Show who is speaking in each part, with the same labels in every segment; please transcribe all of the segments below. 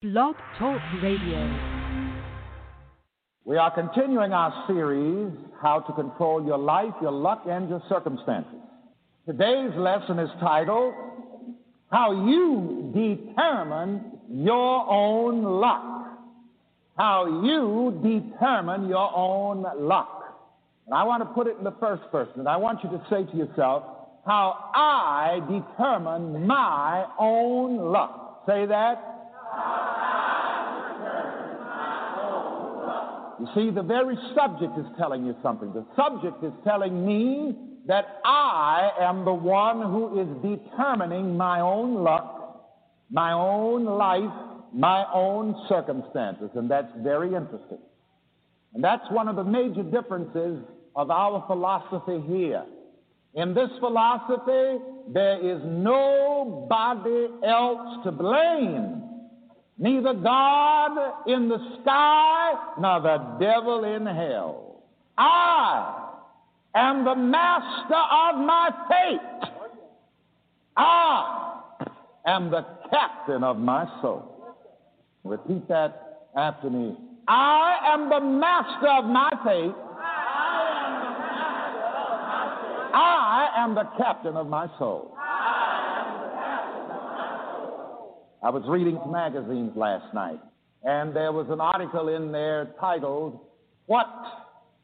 Speaker 1: Blog Talk Radio.
Speaker 2: We are continuing our series, How to Control Your Life, Your Luck, and Your Circumstances. Today's lesson is titled, How You Determine Your Own Luck. How You Determine Your Own Luck. And I want to put it in the first person, and I want you to say to yourself, How I determine my own luck. Say that. You see, the very subject is telling you something. The subject is telling me that I am the one who is determining my own luck, my own life, my own circumstances. And that's very interesting. And that's one of the major differences of our philosophy here. In this philosophy, there is nobody else to blame neither God in the sky nor the devil in hell. I am the master of my fate. I am the captain of my soul. Repeat that after me. I am the master of my fate. I am the captain of my soul. I was reading magazines last night, and there was an article in there titled, What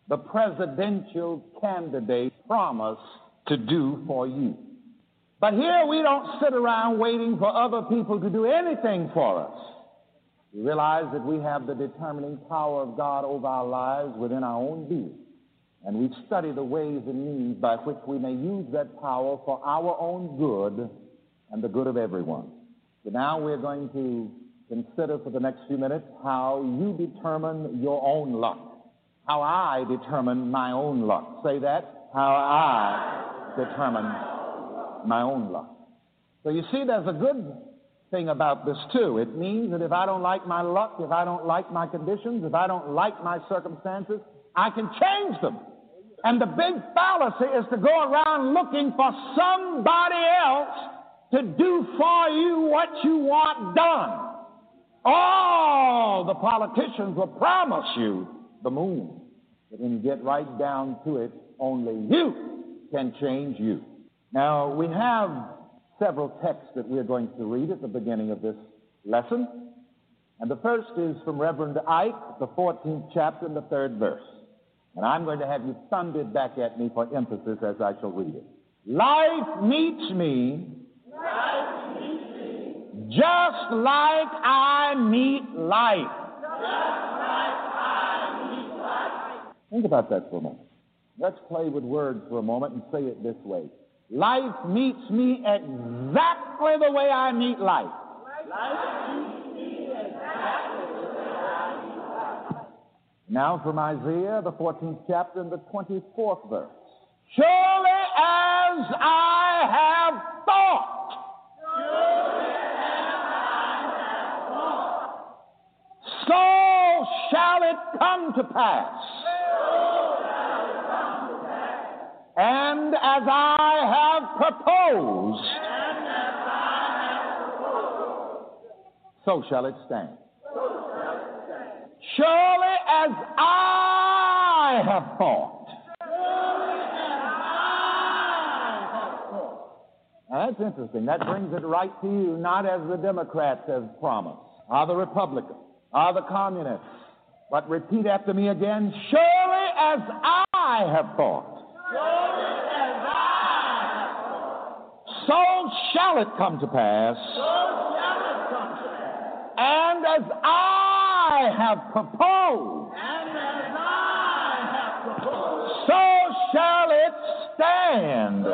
Speaker 2: the Presidential Candidate Promised to Do for You. But here we don't sit around waiting for other people to do anything for us. We realize that we have the determining power of God over our lives within our own being. And we study the ways and means by which we may use that power for our own good and the good of everyone. So now we're going to consider for the next few minutes how you determine your own luck. How I determine my own luck. Say that. How I determine my own luck. So you see, there's a good thing about this too. It means that if I don't like my luck, if I don't like my conditions, if I don't like my circumstances, I can change them. And the big fallacy is to go around looking for somebody else to do for you what you want done. All the politicians will promise you the moon. But when you get right down to it, only you can change you. Now, we have several texts that we're going to read at the beginning of this lesson. And the first is from Reverend Ike, the 14th chapter and the third verse. And I'm going to have you thundered back at me for emphasis as I shall read it. Life meets me just like I meet life. Think about that for a moment. Let's play with words for a moment and say it this way. Life meets me exactly the way I meet life. Now from Isaiah, the 14th chapter and the 24th verse. Surely as I have thought, so shall it come to pass. And as I have proposed, so shall it stand. Surely as I have thought. Now that's interesting. That brings it right to you, not as the Democrats have promised, or the Republicans, or the Communists. But repeat after me again, surely as I have thought. So shall it come to pass. And as I have proposed. So shall it stand.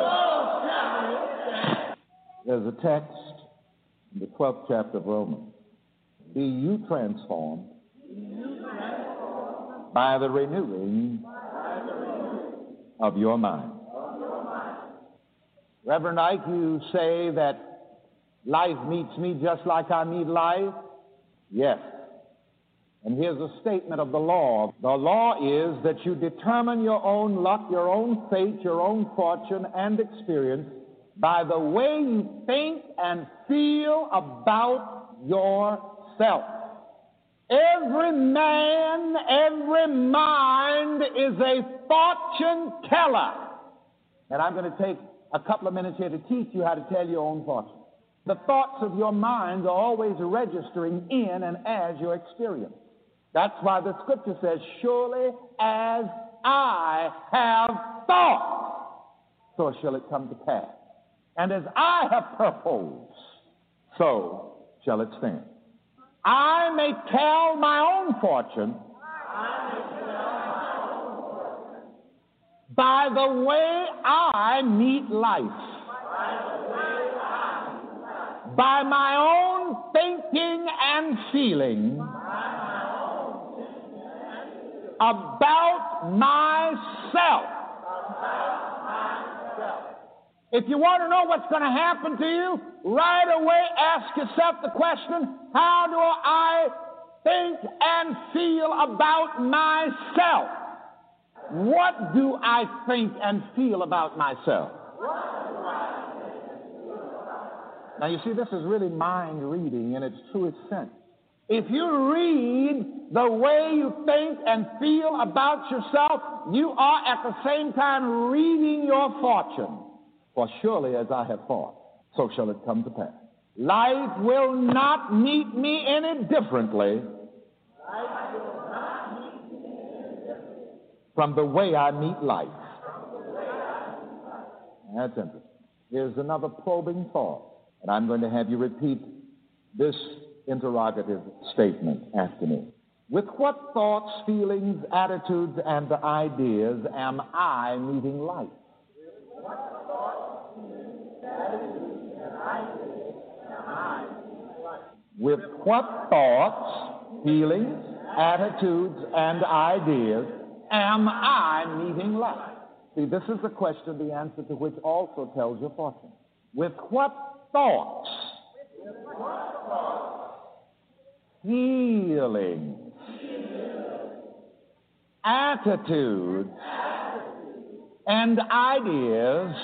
Speaker 2: There's a text in the 12th chapter of Romans. Be you transformed by the renewing of your mind. Reverend Ike, you say that life meets me just like I meet life? Yes. And here's a statement of the law. The law is that you determine your own luck, your own fate, your own fortune and experience by the way you think and feel about yourself. Every man, every mind is a fortune teller. And I'm going to take a couple of minutes here to teach you how to tell your own fortune. The thoughts of your mind are always registering in and as your experience. That's why the scripture says, Surely as I have thought, so shall it come to pass. And as I have purposed, so shall it stand. I may tell my own fortune by the way I meet life, by my own thinking and feeling about myself. If you want to know what's going to happen to you, right away ask yourself the question how do I think and feel about myself? What do I think and feel about myself? Now, you see, this is really mind reading in its truest sense. If you read the way you think and feel about yourself, you are at the same time reading your fortune. For surely as I have thought, so shall it come to pass. Life will not meet me any differently from the way I meet life. That's interesting. Here's another probing thought, and I'm going to have you repeat this interrogative statement after me. With what thoughts, feelings, attitudes, and ideas am I meeting life? With what thoughts, feelings, attitudes, and ideas am I meeting life? See, this is the question, the answer to which also tells your fortune. With what thoughts, feelings, attitudes, and ideas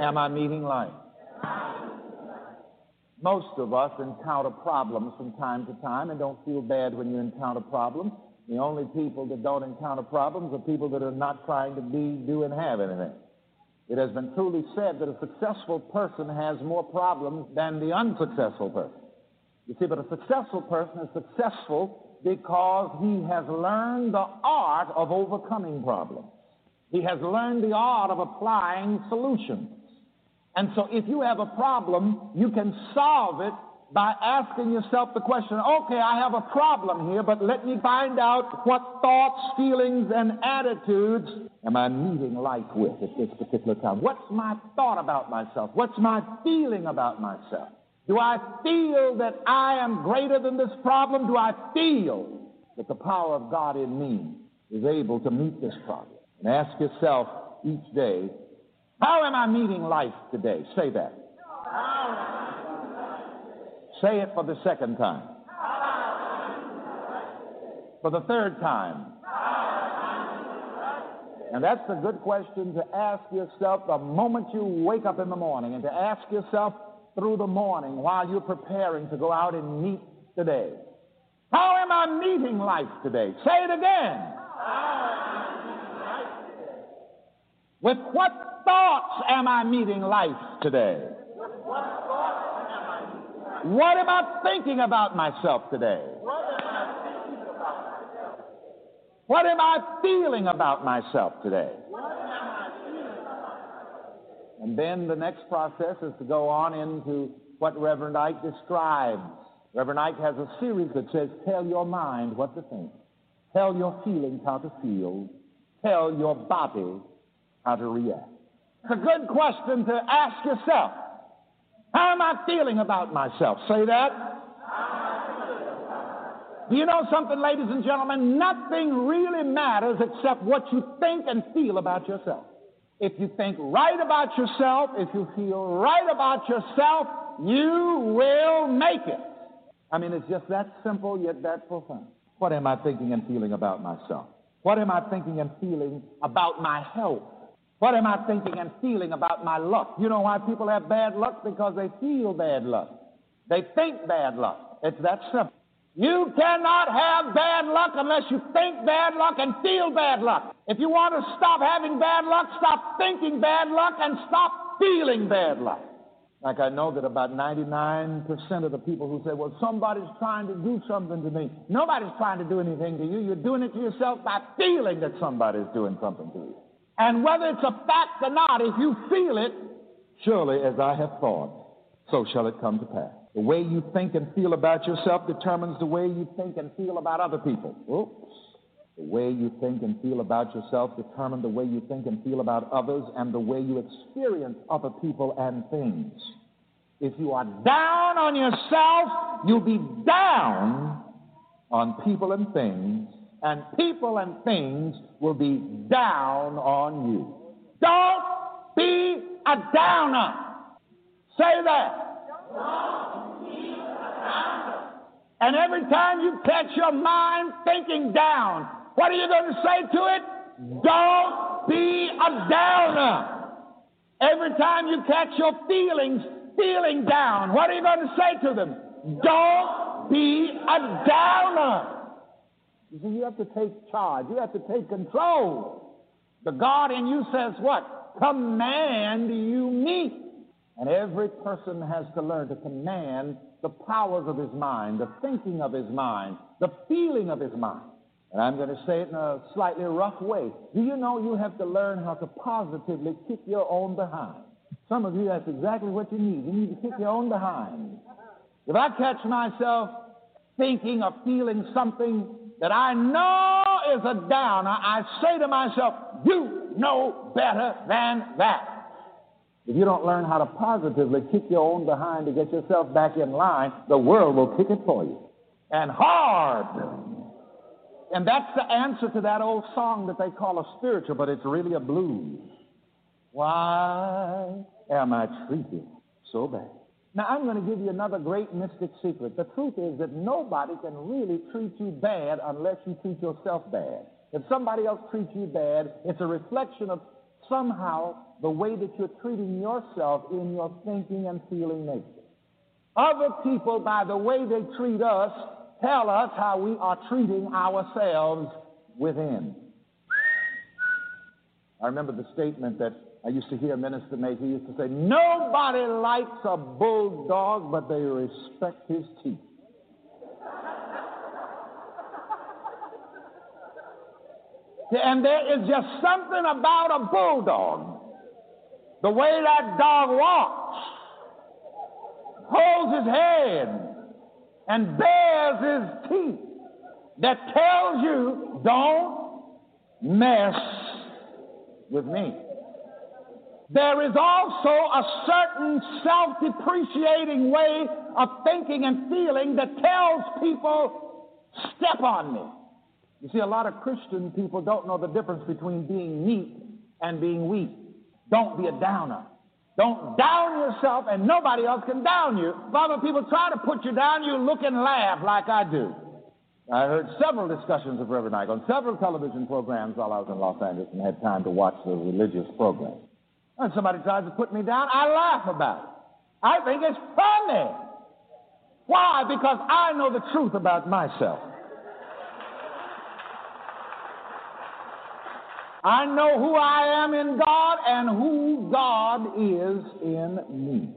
Speaker 2: am I meeting life? Most of us encounter problems from time to time and don't feel bad when you encounter problems. The only people that don't encounter problems are people that are not trying to be, do, and have anything. It has been truly said that a successful person has more problems than the unsuccessful person. You see, but a successful person is successful because he has learned the art of overcoming problems. He has learned the art of applying solutions. And so if you have a problem, you can solve it by asking yourself the question, okay, I have a problem here, but let me find out what thoughts, feelings, and attitudes am I meeting life with at this particular time? What's my thought about myself? What's my feeling about myself? Do I feel that I am greater than this problem? Do I feel that the power of God in me is able to meet this problem? And ask yourself each day, how am I meeting life today? Say that. Say it for the second time. For the third time. And that's a good question to ask yourself the moment you wake up in the morning and to ask yourself through the morning while you're preparing to go out and meet today. How am I meeting life today? Say it again. With what thoughts am I meeting life today? What am I thinking about myself today? What am I feeling about myself today? And then the next process is to go on into what Reverend Ike describes. Reverend Ike has a series that says, Tell your mind what to think, tell your feelings how to feel, tell your body how to react. It's a good question to ask yourself. How am I feeling about myself? Say that. Do you know something, ladies and gentlemen? Nothing really matters except what you think and feel about yourself. If you think right about yourself, if you feel right about yourself, you will make it. I mean, it's just that simple yet that profound. What am I thinking and feeling about myself? What am I thinking and feeling about my health? What am I thinking and feeling about my luck? You know why people have bad luck? Because they feel bad luck. They think bad luck. It's that simple. You cannot have bad luck unless you think bad luck and feel bad luck. If you want to stop having bad luck, stop thinking bad luck and stop feeling bad luck. Like I know that about 99% of the people who say, well, somebody's trying to do something to me. Nobody's trying to do anything to you. You're doing it to yourself by feeling that somebody's doing something to you. And whether it's a fact or not, if you feel it, surely as I have thought, so shall it come to pass. The way you think and feel about yourself determines the way you think and feel about other people. Oops. The way you think and feel about yourself determines the way you think and feel about others and the way you experience other people and things. If you are down on yourself, you'll be down on people and things, and people and things will be down on you. Don't be a downer. Say that. Don't be a downer. And every time you catch your mind thinking down, what are you going to say to it? Don't be a downer. Every time you catch your feelings feeling down, what are you going to say to them? Don't be a downer. You see, you have to take charge. You have to take control. The God in you says what? Command you me. And every person has to learn to command the powers of his mind, the thinking of his mind, the feeling of his mind. And I'm going to say it in a slightly rough way. Do you know you have to learn how to positively kick your own behind? Some of you, that's exactly what you need. You need to kick your own behind. If I catch myself thinking or feeling something that I know is a downer, I say to myself, You know better than that. If you don't learn how to positively kick your own behind to get yourself back in line, the world will kick it for you. And hard. And that's the answer to that old song that they call a spiritual, but it's really a blues. Why am I treated so bad? Now, I'm going to give you another great mystic secret. The truth is that nobody can really treat you bad unless you treat yourself bad. If somebody else treats you bad, it's a reflection of somehow the way that you're treating yourself in your thinking and feeling nature. Other people, by the way they treat us, tell us how we are treating ourselves within. I remember the statement that I used to hear minister make. He used to say, Nobody likes a bulldog, but they respect his teeth. and there is just something about a bulldog the way that dog walks, holds his head, and bares his teeth that tells you, don't mess with me. There is also a certain self depreciating way of thinking and feeling that tells people, step on me. You see, a lot of Christian people don't know the difference between being meek and being weak. Don't be a downer. Don't down yourself, and nobody else can down you. If other people try to put you down, you look and laugh like I do. I heard several discussions of Reverend Ike on several television programs while I was in Los Angeles and had time to watch the religious program. When somebody tries to put me down, I laugh about it. I think it's funny. Why? Because I know the truth about myself. I know who I am in God and who God is in me.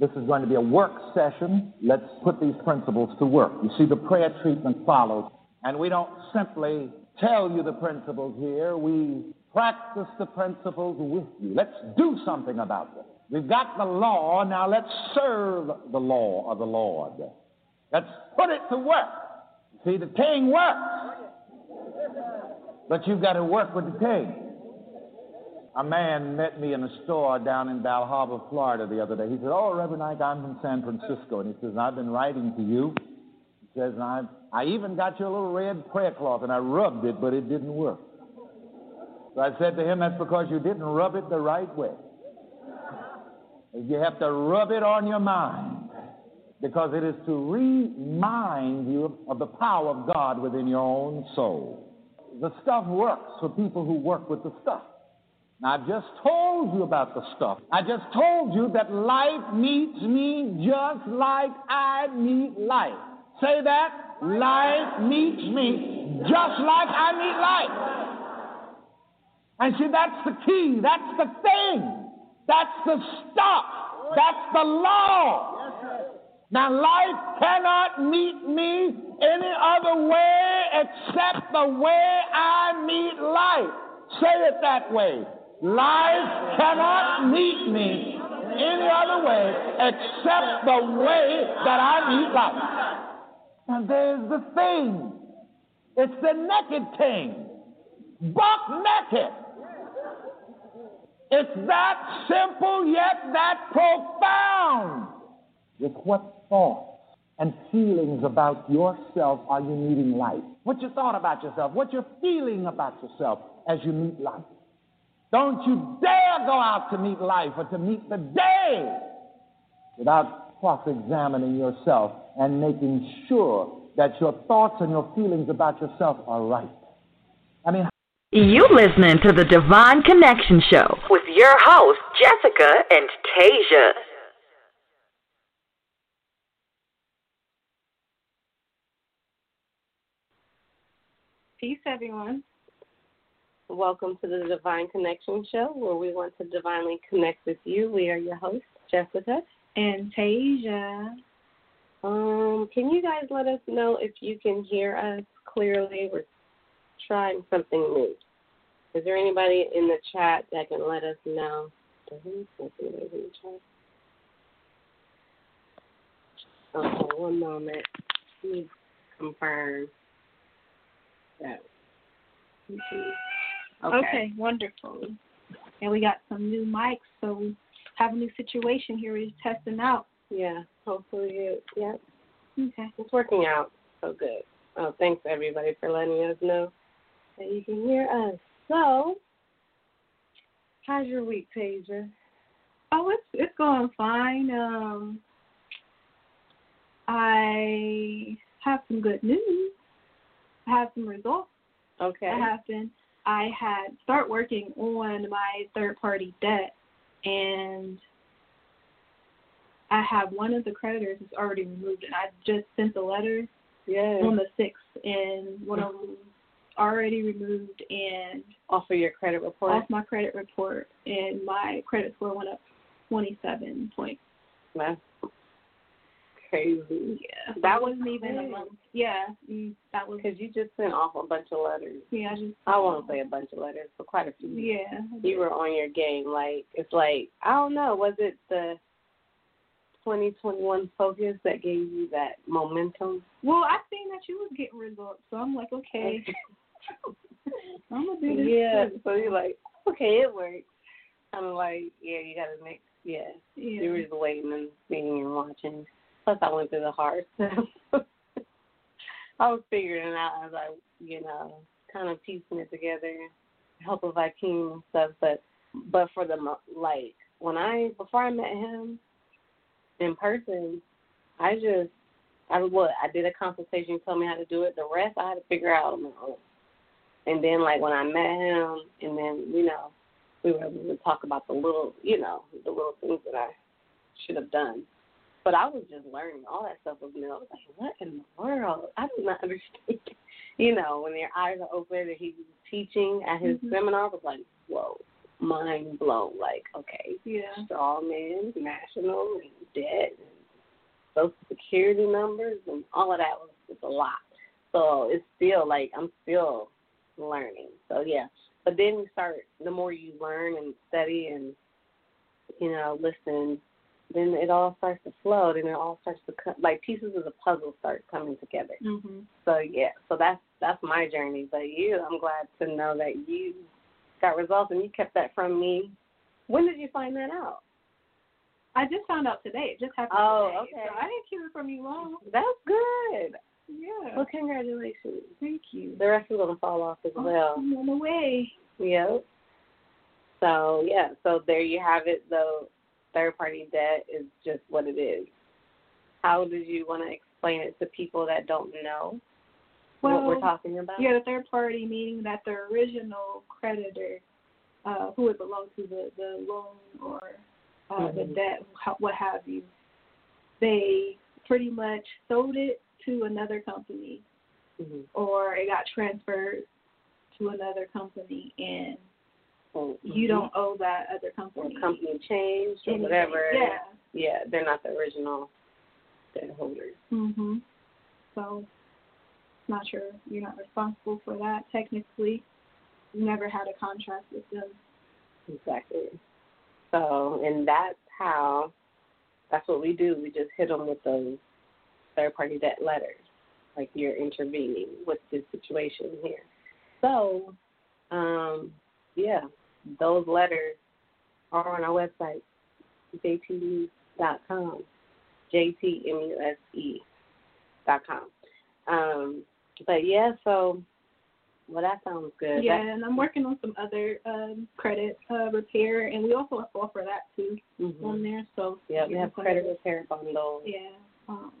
Speaker 2: This is going to be a work session. Let's put these principles to work. You see, the prayer treatment follows, and we don't simply tell you the principles here, we practice the principles with you. Let's do something about them. We've got the law, now let's serve the law of the Lord. Let's put it to work. See, the king works. But you've got to work with the king. A man met me in a store down in Bal Harbour, Florida the other day. He said, Oh, Reverend Ike, I'm from San Francisco. And he says, I've been writing to you. He says, I, I even got you a little red prayer cloth and I rubbed it, but it didn't work. So I said to him, That's because you didn't rub it the right way. You have to rub it on your mind because it is to remind you of the power of God within your own soul the stuff works for people who work with the stuff. Now, I just told you about the stuff. I just told you that life meets me just like I meet life. Say that. Life meets me just like I meet life. And see, that's the key. That's the thing. That's the stuff. That's the law. Now, life cannot meet me any other way except the way I meet life. Say it that way. Life cannot meet me any other way except the way that I meet life. And there's the thing. It's the naked thing. Buck naked. It's that simple yet that profound. With what thoughts and feelings about yourself are you meeting life? What you thought about yourself? What you're feeling about yourself as you meet life? Don't you dare go out to meet life or to meet the day without cross examining yourself and making sure that your thoughts and your feelings about yourself are right. I mean,
Speaker 1: you listening to the Divine Connection Show with your hosts, Jessica and Tasia.
Speaker 3: Peace, everyone. Welcome to the Divine Connection Show, where we want to divinely connect with you. We are your hosts, Jessica
Speaker 4: and Tasia.
Speaker 3: Um, can you guys let us know if you can hear us clearly? We're trying something new. Is there anybody in the chat that can let us know? Okay, one moment. Let me confirm that.
Speaker 4: Okay. okay, wonderful. And we got some new mics, so we have a new situation here. We're testing out.
Speaker 3: Yeah, hopefully it, yeah.
Speaker 4: Okay.
Speaker 3: It's working out so good. Oh, thanks everybody for letting us know that you can hear us. So, how's your week, Tasia?
Speaker 4: Oh, it's it's going fine. Um, I have some good news. I have some results.
Speaker 3: Okay.
Speaker 4: That happened. I had start working on my third party debt and I have one of the creditors is already removed and I just sent the letter
Speaker 3: yes.
Speaker 4: on the sixth and one of them already removed and
Speaker 3: off of your credit report.
Speaker 4: Off my credit report and my credit score went up twenty seven points.
Speaker 3: That's crazy.
Speaker 4: Yeah, that wasn't even a month. Yeah, mm, that was
Speaker 3: because you just sent off a bunch of letters.
Speaker 4: Yeah, I just.
Speaker 3: I won't say a bunch of letters, but quite a few.
Speaker 4: Yeah.
Speaker 3: You were on your game. Like it's like I don't know. Was it the 2021 focus that gave you that momentum?
Speaker 4: Well, I seen that you was getting results, so I'm like, okay. I'm gonna do this.
Speaker 3: Yeah. So you're like, okay, it works. I'm like, yeah, you gotta make, yeah.
Speaker 4: Yeah.
Speaker 3: You were just waiting and seeing and watching. Plus, I went through the hard stuff. I was figuring it out as I, you know, kind of piecing it together, help of Akeem and stuff. But, but for the like, when I before I met him in person, I just, I what I did a consultation, told me how to do it. The rest I had to figure out on my own. And then like when I met him, and then you know, we were able to talk about the little, you know, the little things that I should have done. But I was just learning all that stuff was new. I was like, what in the world? I do not understand. you know, when their eyes are open and he was teaching at his
Speaker 4: mm-hmm.
Speaker 3: seminar, I was like, whoa, mind blown. Like, okay,
Speaker 4: yeah,
Speaker 3: straw man, national, and debt, and social security numbers, and all of that was, was a lot. So it's still like I'm still learning. So yeah, but then you start. The more you learn and study and you know listen then it all starts to flow. And it all starts to come like pieces of the puzzle start coming together.
Speaker 4: Mm-hmm.
Speaker 3: so yeah. So that's that's my journey. But you i'm glad to know that you got results and you kept that from me. When did you find that out?
Speaker 4: I just found out today. It just happened
Speaker 3: oh
Speaker 4: today,
Speaker 3: okay.
Speaker 4: So i didn't keep it from you long.
Speaker 3: That's good
Speaker 4: yeah
Speaker 3: well congratulations
Speaker 4: thank you
Speaker 3: the rest is going to fall off as
Speaker 4: oh,
Speaker 3: well
Speaker 4: i'm on the way
Speaker 3: yep so yeah so there you have it though third party debt is just what it is. How did you want to explain it to people that don't know
Speaker 4: well,
Speaker 3: what we're talking about?
Speaker 4: Yeah, the third party meaning that the original creditor uh, who it belonged to, the the loan or uh, the
Speaker 3: Mhm.
Speaker 4: debt, what have you. They pretty much sold it to another company,
Speaker 3: hmm
Speaker 4: or it got transferred to another company, and
Speaker 3: So,
Speaker 4: you don't owe that other company
Speaker 3: Or company changed or
Speaker 4: anything.
Speaker 3: whatever.
Speaker 4: Yeah.
Speaker 3: Yeah, they're not the original debt holders.
Speaker 4: Mhm. So, not sure you're not responsible for that technically. You never had a contract with them.
Speaker 3: Exactly. So, and that's how, that's what we do. We just hit them with those third party debt letters. Like you're intervening with this situation here. So, um, yeah, those letters are on our website, jtmuse.com. J-T-M-U-S-E dot com. Um, but yeah, so, well, that sounds good.
Speaker 4: Yeah,
Speaker 3: That-
Speaker 4: and I'm working on some other um, credit uh, repair, and we also offer that too
Speaker 3: mhm.
Speaker 4: on there. So
Speaker 3: Yeah, we have credit repair bundles.
Speaker 4: Yeah, um,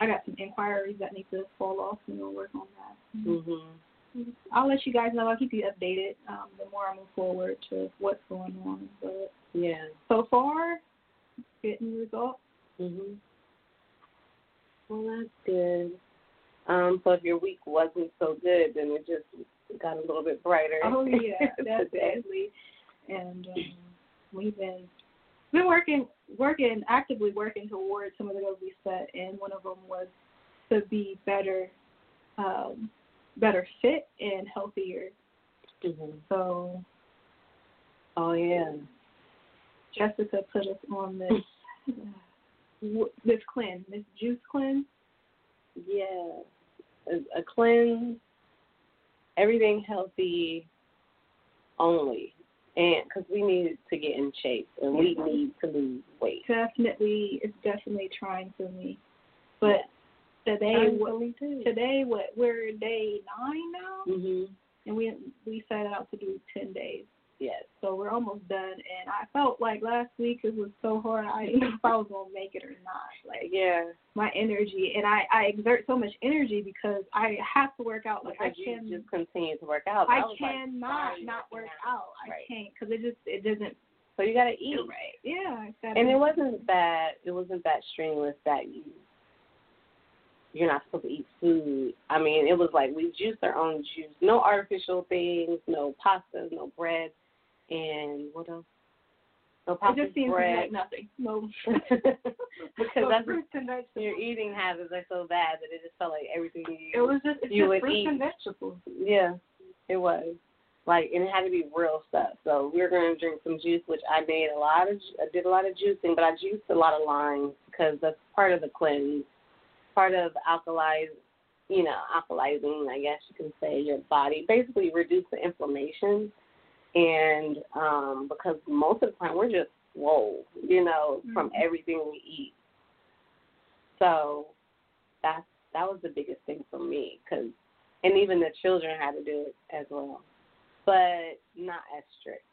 Speaker 4: I got some inquiries that need to fall off, and we'll work on that.
Speaker 3: Mhm.
Speaker 4: I'll let you guys know. I'll keep you updated um, the more I move forward to what's going on. But
Speaker 3: Yeah.
Speaker 4: so far, getting results.
Speaker 3: Mhm. Well, that's good. Um, so if your week wasn't so good, then it just got a little bit brighter.
Speaker 4: Oh yeah, definitely. And um, we've been been working working actively working towards some of the goals we set, and one of them was to be better um, better fit and healthier.
Speaker 3: Mhm.
Speaker 4: So
Speaker 3: Oh yeah.
Speaker 4: Jessica put us on this this cleanse, this juice cleanse.
Speaker 3: Yeah. A, a cleanse, everything healthy only. And because we need to get in shape and we need to lose weight.
Speaker 4: Definitely, it's definitely trying for me. But today, what,
Speaker 3: for me too.
Speaker 4: today, what we're day nine now,
Speaker 3: Mhm.
Speaker 4: and we we set out to do ten days.
Speaker 3: Yes.
Speaker 4: So we're almost done, and I felt like last week it was so hard. I didn't know if I was gonna make it or not. Like
Speaker 3: Yeah.
Speaker 4: my energy, and I I exert so much energy because I have to work out. Like I can,
Speaker 3: you just continue to work out.
Speaker 4: I
Speaker 3: That was like,
Speaker 4: cannot not work
Speaker 3: out?
Speaker 4: I
Speaker 3: Right.
Speaker 4: can't because it just it doesn't
Speaker 3: So you gotta eat.
Speaker 4: right. Yeah, gotta
Speaker 3: And
Speaker 4: be-
Speaker 3: it wasn't that it wasn't that strenuous that you you're not supposed to eat food. I mean, it was like we juiced our own juice. No artificial things, no pastas, no bread, and what else? No
Speaker 4: It just seems
Speaker 3: bread.
Speaker 4: like nothing. No.
Speaker 3: because
Speaker 4: No
Speaker 3: that's
Speaker 4: fruits and vegetables.
Speaker 3: your eating habits are so bad that it just felt like everything you
Speaker 4: It was just it's
Speaker 3: you
Speaker 4: just
Speaker 3: would
Speaker 4: fruits
Speaker 3: eat.
Speaker 4: and vegetables.
Speaker 3: Yeah, it was. Like, and it had to be real stuff. So we were gonna drink some juice, which I made a lot of. I did a lot of juicing, but I juiced a lot of limes because that's part of the cleanse, part of alkalize, you know, alkalizing. I guess you can say your body basically reduce the inflammation, and um because most of the time we're just swole, you know, from
Speaker 4: Mhm.
Speaker 3: everything we eat. So that's that was the biggest thing for me because and even the children had to do it as well, but not as strict.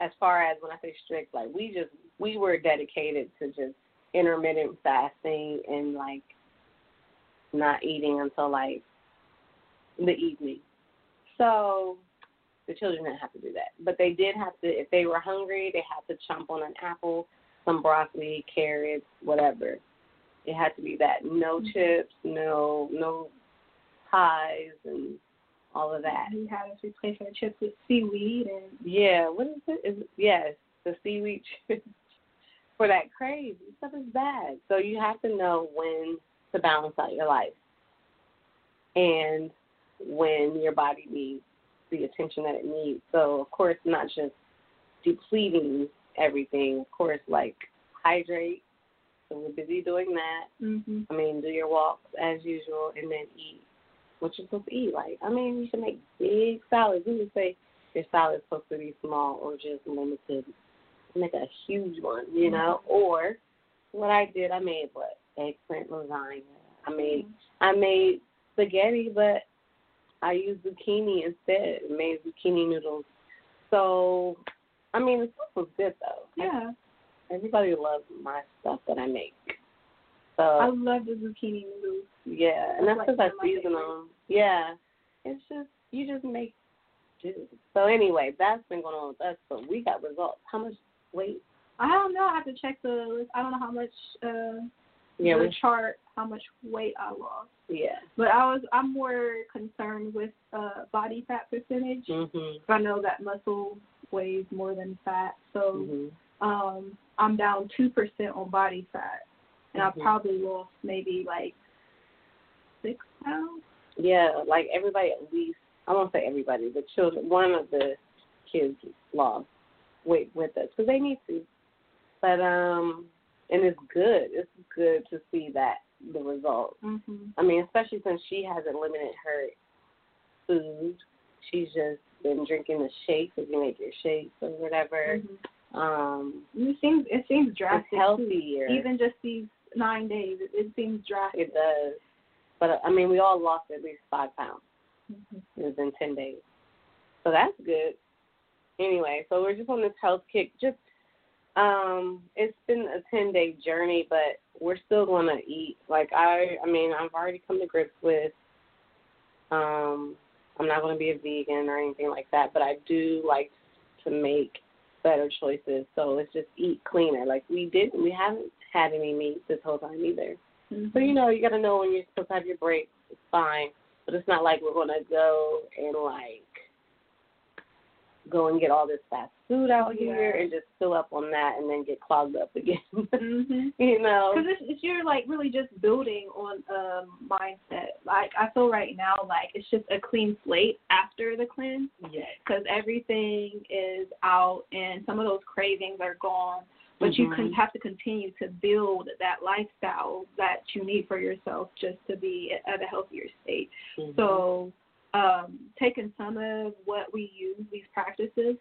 Speaker 3: As far as when I say strict, like we just we were dedicated to just intermittent fasting and like not eating until like the evening. So the children didn't have to do that, but they did have to. If they were hungry, they had to chomp on an apple, some broccoli, carrots, whatever. It had to be that. No
Speaker 4: Mhm.
Speaker 3: chips, no no pies and all of that.
Speaker 4: We had us replace our chips with seaweed and
Speaker 3: Yeah, what is it? Is yes, the seaweed chips for that crazy stuff is bad. So you have to know when to balance out your life and when your body needs the attention that it needs. So of course not just depleting everything. Of course like hydrate. So we're busy doing that.
Speaker 4: hmm
Speaker 3: I mean, do your walks as usual and then eat what you're supposed to eat. Like, I mean, you should make big salads. We would say your salad's supposed to be small or just limited. Make a huge one, you know? Or what I did, I made what? Eggplant lasagna. I made I made spaghetti but I used zucchini instead. Made zucchini noodles. So I mean the stuff was good though.
Speaker 4: yeah.
Speaker 3: Everybody loves my stuff that I make. So
Speaker 4: I love the zucchini noodles.
Speaker 3: yeah, and that's because
Speaker 4: like
Speaker 3: I season them. Yeah, it's just you just make too. So anyway, that's been going on with us. But we got results. How much weight?
Speaker 4: I don't know. I have to check the list. I don't know how much uh
Speaker 3: Yeah,
Speaker 4: the
Speaker 3: we,
Speaker 4: chart how much weight I lost.
Speaker 3: yeah.
Speaker 4: But I was I'm more concerned with uh body fat percentage.
Speaker 3: Mhm.
Speaker 4: I know that muscle weighs more than fat, so
Speaker 3: Mhm.
Speaker 4: um I'm down two percent on body fat, and
Speaker 3: Mhm.
Speaker 4: I probably lost maybe like six pounds.
Speaker 3: Yeah, like everybody at least I won't say everybody, the children. One of the kids lost weight with us because they need to. But um, and it's good. It's good to see that the results.
Speaker 4: Mhm.
Speaker 3: I mean, especially since she hasn't limited her food. She's just been drinking the shakes if you make your shakes or whatever.
Speaker 4: Mhm.
Speaker 3: Um,
Speaker 4: It seems it seems
Speaker 3: it's
Speaker 4: drastic. too.
Speaker 3: healthier.
Speaker 4: Even just these nine days, it, it seems drastic.
Speaker 3: it does. But uh, I mean, we all lost at least five pounds.
Speaker 4: Mhm.
Speaker 3: It was in ten days, so that's good. Anyway, so we're just on this health kick. Just um, it's been a ten day journey, but we're still gonna eat. Like I, I mean, I've already come to grips with. Um, I'm not gonna be a vegan or anything like that, but I do like to make better choices. So let's just eat cleaner. Like we didn't, we haven't had any meat this whole time either.
Speaker 4: Mhm.
Speaker 3: So you know, you gotta know when you're supposed to have your breaks. It's fine, but it's not like we're gonna go and like go and get all this fast food out here
Speaker 4: Yeah.
Speaker 3: and just fill up on that and then get clogged up again.
Speaker 4: Mhm.
Speaker 3: you know.
Speaker 4: Because it's, it's you're like really just building on a mindset. Like I feel right now, like it's just a clean slate after the cleanse
Speaker 3: Yes.
Speaker 4: because everything is out and some of those cravings are gone. But you can
Speaker 3: Mhm.
Speaker 4: have to continue to build that lifestyle that you need for yourself just to be at a healthier state.
Speaker 3: Mhm.
Speaker 4: So, um, taking some of what we use, these practices,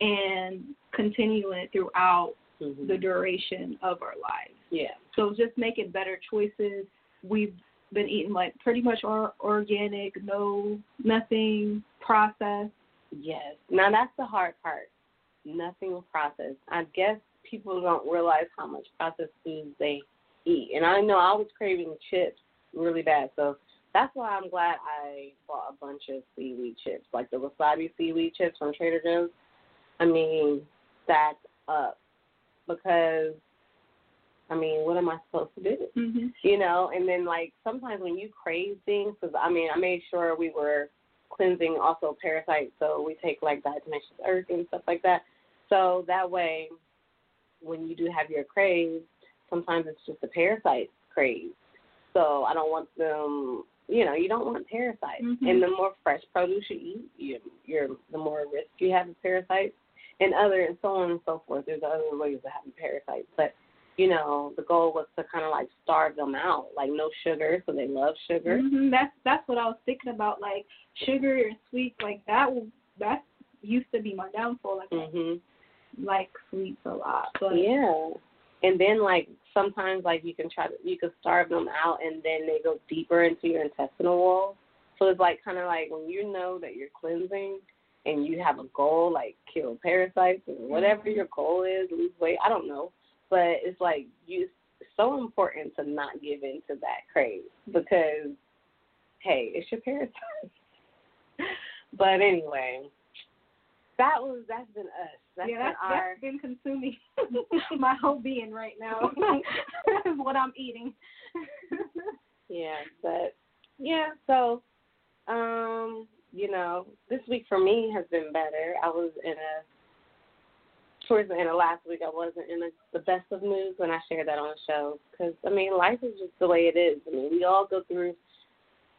Speaker 4: and continuing it throughout
Speaker 3: Mhm.
Speaker 4: the duration of our lives.
Speaker 3: yeah.
Speaker 4: So just making better choices. We've been eating like pretty much or, organic, no nothing processed.
Speaker 3: Yes. Now that's the hard part. Nothing processed. I guess people don't realize how much processed foods they eat. And I know I was craving chips really bad, so that's why I'm glad I bought a bunch of seaweed chips, like the wasabi seaweed chips from Trader Joe's. I mean, that's up because I mean, what am I supposed to do?
Speaker 4: Mm-hmm.
Speaker 3: you know and then like sometimes when you crave things because i mean i made sure we were cleansing also parasites so we take like diatomaceous earth and stuff like that so that way when you do have your craves sometimes it's just a parasite crave so i don't want them you know you don't want parasites
Speaker 4: Mhm.
Speaker 3: and the more fresh produce you eat you you're the more risk you have of parasites and other and so on and so forth there's other ways of having parasites but you know, the goal was to kind of like starve them out, like no sugar, so they love sugar.
Speaker 4: hmm That's that's what I was thinking about, like sugar and sweets, like that. will- That used to be my downfall. Like I
Speaker 3: Mhm.
Speaker 4: like sweets a lot, but
Speaker 3: Yeah. And then like sometimes like you can try to you can starve them out and then they go deeper into your intestinal wall. So it's like kind of like when you know that you're cleansing and you have a goal like kill parasites or whatever mm-hmm. your goal is, lose weight, I don't know. But it's like you it's so important to not give in to that crave because hey, it's your parasite. but anyway, that was that's been us. That's
Speaker 4: yeah,
Speaker 3: been
Speaker 4: that's,
Speaker 3: our
Speaker 4: that's been consuming my whole being right now. is what I'm eating.
Speaker 3: Yeah, but yeah, so um, you know, this week for me has been better. I was in a towards the end of last week. I wasn't in a, the best of moods when I shared that on the show because I mean, life is just the way it is. I mean, we all go through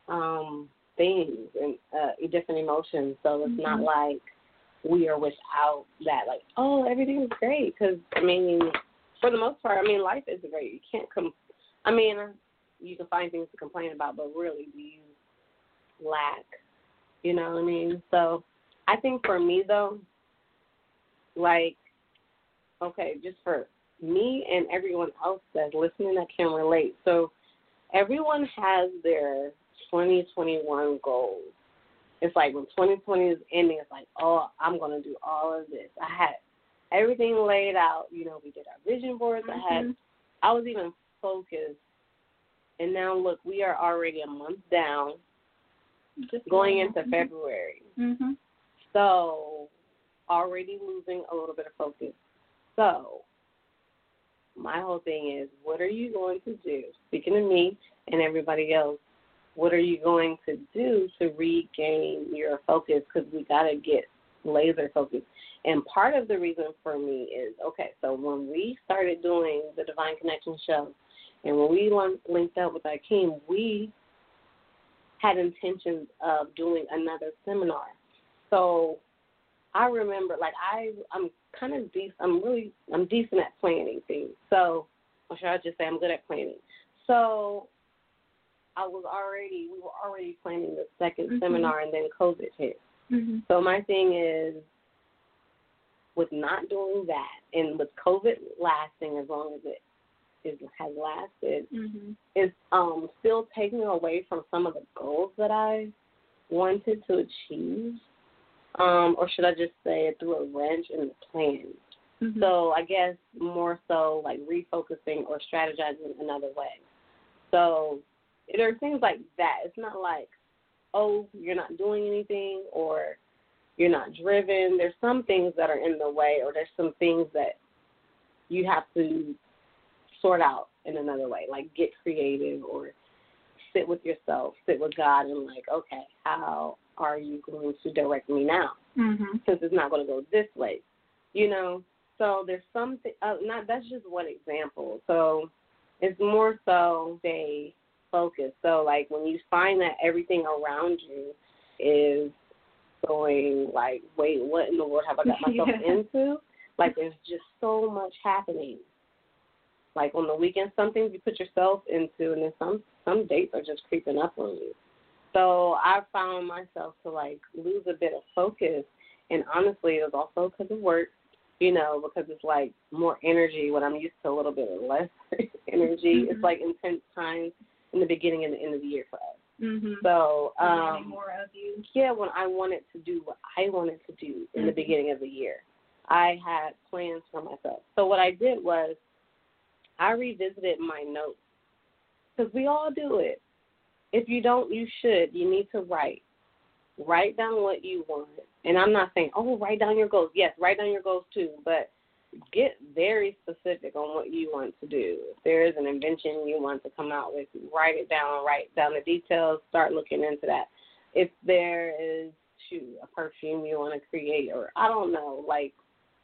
Speaker 3: um things and uh different emotions, so it's not
Speaker 4: Mhm.
Speaker 3: like we are without that. Like, oh, everything is great because I mean, for the most part, I mean, life is great. You can't com. I mean, you can find things to complain about, but really, do you lack? You know what I mean? So, I think for me though, like, okay, just for me and everyone else that's listening that can relate. So, everyone has their 2021 goals. It's like when 2020 is ending, it's like, oh, I'm going to do all of this. I had everything laid out. You know, we did our vision boards. I had,
Speaker 4: Mhm.
Speaker 3: I was even focused. And now look, we are already a month down,
Speaker 4: Just
Speaker 3: going
Speaker 4: one.
Speaker 3: into
Speaker 4: Mhm.
Speaker 3: February.
Speaker 4: Mhm.
Speaker 3: So already losing a little bit of focus. So my whole thing is, what are you going to do? Speaking to me and everybody else, what are you going to do to regain your focus? Because we got to get laser focused. And part of the reason for me is okay, so when we started doing the Divine Connection show and when we linked up with Akeem, we had intentions of doing another seminar. So I remember, like I, I'm kind of decent. I'm really, I'm decent at planning things. So, or should I just say I'm good at planning? So, I was already, we were already planning the 2nd
Speaker 4: mm-hmm.
Speaker 3: seminar, and then COVID hit.
Speaker 4: Mm-hmm.
Speaker 3: So my thing is, with not doing that, and with COVID lasting as long as it is has lasted,
Speaker 4: mm-hmm.
Speaker 3: is um still taking away from some of the goals that I wanted to achieve um, or should I just say it threw a wrench in the plan.
Speaker 4: Mm-hmm.
Speaker 3: So I guess more so like refocusing or strategizing another way. So there are things like that. It's not like, oh, you're not doing anything or you're not driven. There's some things that are in the way or there's some things that you have to sort out in another way, like get creative or sit with yourself, sit with God and like, okay, how are you going to direct me now?
Speaker 4: Mm-hmm.
Speaker 3: Since it's not going to go this way, you know. So there's something. Uh, not that's just one example. So it's more so they focus. So like when you find that everything around you is going like, wait, what in the world have I got myself
Speaker 4: yeah.
Speaker 3: into? Like there's just so much happening. Like on the weekend, some things you put yourself into, and then some some dates are just creeping up on you. So I found myself to like lose a bit of focus, and honestly, it was also because of work. You know, because it's like more energy when I'm used to a little bit less energy.
Speaker 4: Mm-hmm.
Speaker 3: It's like intense times in the beginning and the end of the year for us.
Speaker 4: Mm-hmm.
Speaker 3: So
Speaker 4: um,
Speaker 3: more
Speaker 4: of you.
Speaker 3: Yeah, when I wanted to do what I wanted to do in
Speaker 4: mm-hmm.
Speaker 3: the beginning of the year, I had plans for myself. So what I did was I revisited my notes because we all do it. If you don't, you should. You need to write. Write down what you want. And I'm not saying, oh, write down your goals. Yes, write down your goals too, but get very specific on what you want to do. If there is an invention you want to come out with, write it down, write down the details, start looking into that. If there is shoot, a perfume you want to create or I don't know, like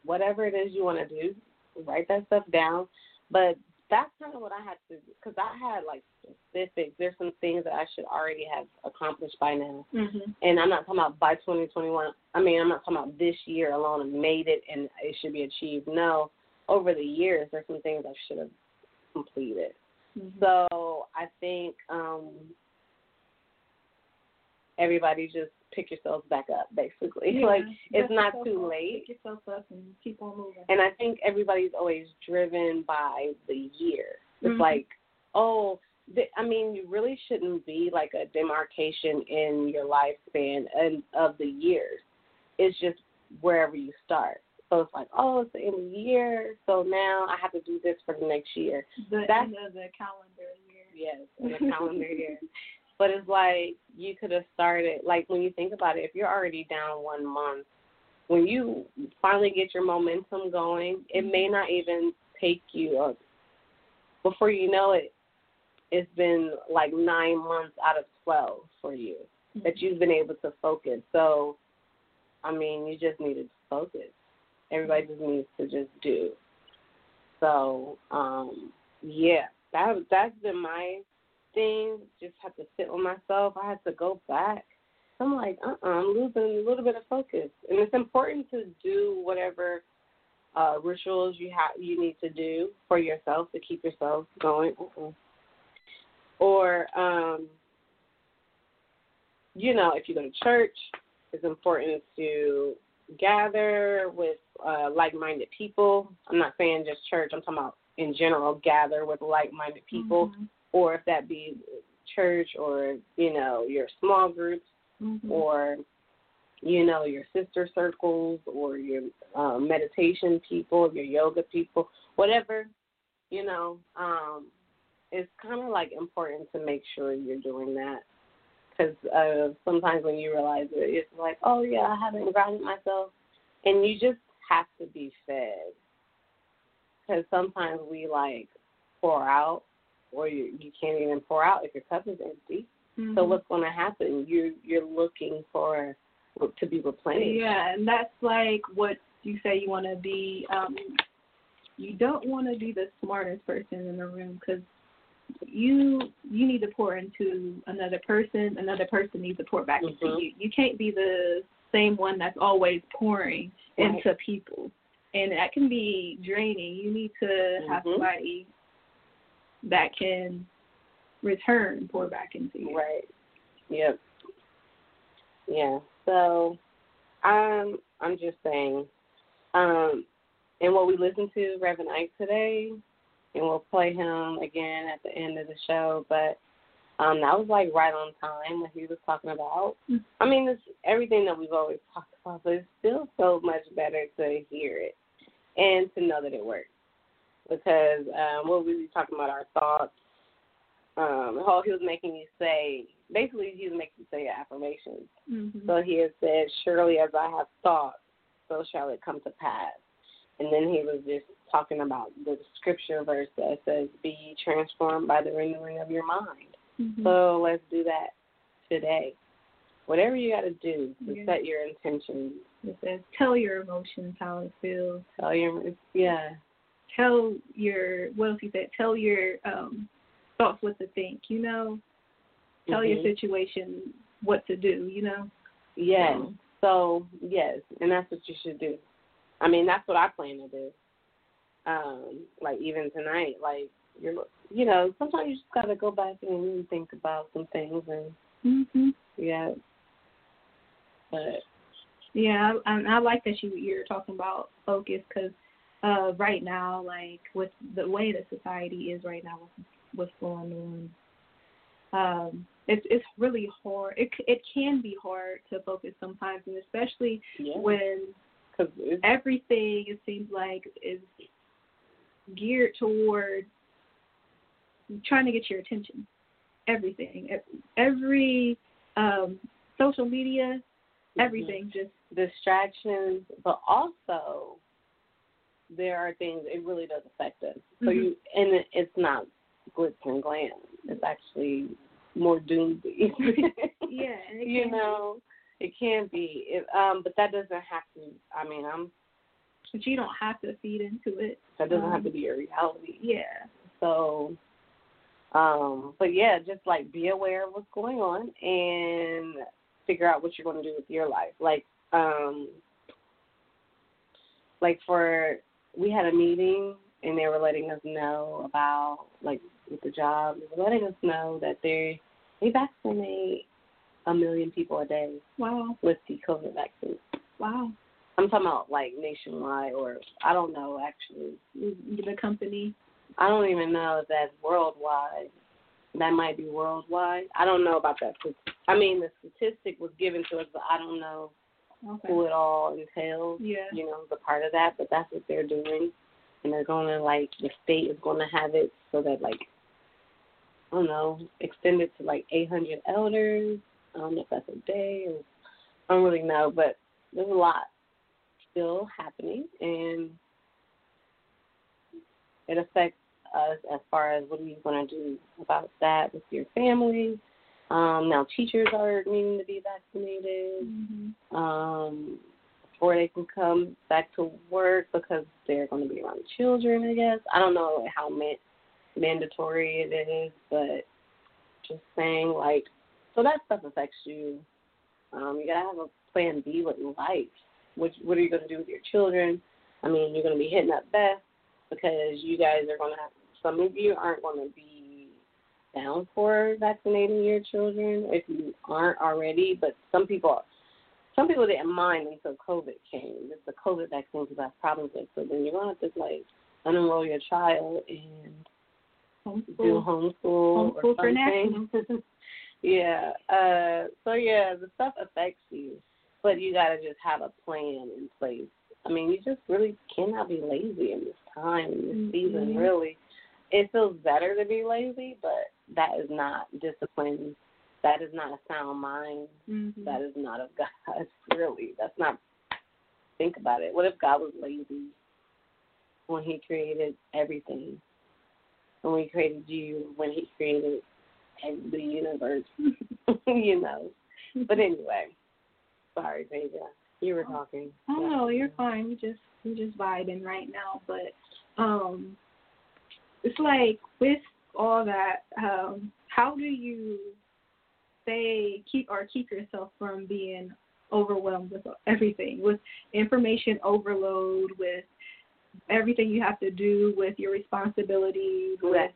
Speaker 3: whatever it is you want to do, write that stuff down. But that's kind of what I had to because I had like specifics. There's some things that I should already have accomplished by now,
Speaker 4: mm-hmm.
Speaker 3: and I'm not talking about by 2021. I mean, I'm not talking about this year alone and made it and it should be achieved. No, over the years, there's some things I should have completed.
Speaker 4: Mm-hmm.
Speaker 3: So I think um everybody just pick yourselves back up, basically.
Speaker 4: Yeah,
Speaker 3: like it's not too
Speaker 4: up,
Speaker 3: late.
Speaker 4: Pick yourself up and keep on moving.
Speaker 3: And I think everybody's always driven by the year. It's
Speaker 4: Mhm.
Speaker 3: like, oh, th- I mean, you really shouldn't be like a demarcation in your lifespan and of the years. It's just wherever you start. So it's like, oh, it's the end of the year, so now I have to do this for the next year.
Speaker 4: The
Speaker 3: That's-
Speaker 4: end of the calendar year.
Speaker 3: Yes, the calendar year. But it's like you could have started like when you think about it, if you're already down one month, when you finally get your momentum going, it may not even take you uh, before you know it, it's been like nine months out of twelve for you that you've been able to focus. So I mean, you just needed to focus. Everybody just needs to just do. So, um, yeah, that that's been my thing. Just have to sit with myself. I had to go back. I'm like, uh, uh-uh, I'm losing a little bit of focus, and it's important to do whatever uh, rituals you have you need to do for yourself to keep yourself going. Uh-uh. Or, um, you know, if you go to church, it's important to gather with uh, like-minded people. I'm not saying just church. I'm talking about in general, gather with like-minded people,
Speaker 4: mm-hmm.
Speaker 3: Or if that be church or you know your small groups
Speaker 4: mm-hmm.
Speaker 3: or you know your sister circles or your uh, meditation people, your yoga people, whatever. You know, um, it's kind of like important to make sure you're doing that because uh, sometimes when you realize it, it's like, oh yeah, I haven't grounded myself, and you just have to be fed. Because sometimes we like pour out, or you you can't even pour out if your cup is empty.
Speaker 4: Mhm.
Speaker 3: So what's going to happen? You you're looking for to be replenished.
Speaker 4: Yeah, and that's like what you say you want to be. Um, you don't want to be the smartest person in the room because you you need to pour into another person. Another person needs to pour back
Speaker 3: Mhm.
Speaker 4: into you. You can't be the same one that's always pouring
Speaker 3: Right.
Speaker 4: into people, and that can be draining. You need to have
Speaker 3: Mhm.
Speaker 4: somebody that can return pour back into you.
Speaker 3: Right. Yep. Yeah. So, um, I'm just saying, um, and what we listened to Reverend Ike today, and we'll play him again at the end of the show. But um, that was like right on time what he was talking about.
Speaker 4: Mhm.
Speaker 3: I mean, it's everything that we've always talked about, but it's still so much better to hear it and to know that it works. Because um, what we were talking about, our thoughts, um, how he was making you say, basically, he was making you say affirmations.
Speaker 4: Mm-hmm.
Speaker 3: So he had said, Surely as I have thought, so shall it come to pass. And then he was just talking about the scripture verse that says, Be transformed by the renewing of your mind.
Speaker 4: Mhm.
Speaker 3: So let's do that today. Whatever you got to do to
Speaker 4: Yeah.
Speaker 3: set your intentions.
Speaker 4: It says, tell your emotions how it feels.
Speaker 3: Tell your, yeah,
Speaker 4: Tell your, what else he said? Tell your um, thoughts what to think, you know? Tell your
Speaker 3: Mhm.
Speaker 4: situation what to do, you know?
Speaker 3: yes.
Speaker 4: So,
Speaker 3: So yes, and that's what you should do. I mean, that's what I plan to do. Um, like even tonight, like you're, you know, sometimes you just gotta go back and think about some things, and
Speaker 4: hmm
Speaker 3: yeah. But
Speaker 4: Yeah, I, I like that you you're talking about focus because uh, right now, like with the way that society is right now, with what's going on, um, it's it's really hard. It c- it can be hard to focus sometimes, and especially
Speaker 3: yeah,
Speaker 4: when
Speaker 3: because it's
Speaker 4: everything it seems like is geared toward trying to get your attention. Everything, every um, social media, everything just
Speaker 3: distractions, but also there are things it really does affect us. So
Speaker 4: Mhm.
Speaker 3: you and it, it's not glitz and glam. It's actually more doomsday.
Speaker 4: yeah,
Speaker 3: you know, it can be. It, um, but that doesn't have to. I mean, I'm.
Speaker 4: but you don't have to feed into it.
Speaker 3: That doesn't have
Speaker 4: Um,
Speaker 3: to be a reality.
Speaker 4: Yeah,
Speaker 3: So, um, but yeah, just like be aware of what's going on and figure out what you're going to do with your life. Like, um, like for we had a meeting and they were letting us know about like with the job, they were letting us know that they they vaccinate a million people a day
Speaker 4: wow,
Speaker 3: with the COVID vaccine.
Speaker 4: wow.
Speaker 3: I'm talking about like nationwide, or I don't know actually.
Speaker 4: The company.
Speaker 3: I don't even know if that's worldwide. That might be worldwide. I don't know about that. I mean, the statistic was given to us, but I don't know
Speaker 4: Okay.
Speaker 3: who it all entails.
Speaker 4: Yeah.
Speaker 3: You know, the part of that, but that's what they're doing, and they're going to like the state is going to have it so that like I don't know, extend it to like 800 elders. I don't know if that's a day or I don't really know, but there's a lot still happening, and it affects us as far as what are you going to do about that with your family. Um, now teachers are needing to be vaccinated
Speaker 4: hmm
Speaker 3: um, before they can come back to work because they're going to be around children. I guess I don't know how man- mandatory it is, but just saying like so that stuff affects you. Um, you gotta have a plan B with life. What what are you gonna do with your children? I mean, you're gonna be hitting up Beth because you guys are gonna. Have, some of you aren't gonna be down for vaccinating your children if you aren't already, but some people some people didn't mind until COVID came. It's the COVID vaccines you have problems with. So then you're gonna have to like unenroll your child and do
Speaker 4: Homeschool.
Speaker 3: homeschool, or
Speaker 4: Homeschool for
Speaker 3: something. yeah. Uh so yeah, the stuff affects you. But you gotta just have a plan in place. I mean, you just really cannot be lazy in this time, in this
Speaker 4: Mhm.
Speaker 3: season, really. It feels better to be lazy, but that is not discipline that is not a sound mind.
Speaker 4: Mm-hmm.
Speaker 3: That is not of God. Really, that's not. Think about it. What if God was lazy when He created everything? When He created you, when He created the universe, you know. But anyway, sorry, Deja. You were talking.
Speaker 4: Oh no, you're fine. You just you just vibing right now, but um, it's like with all that, um, how do you say keep or keep yourself from being overwhelmed with everything, with information overload, with everything you have to do, with your responsibilities, with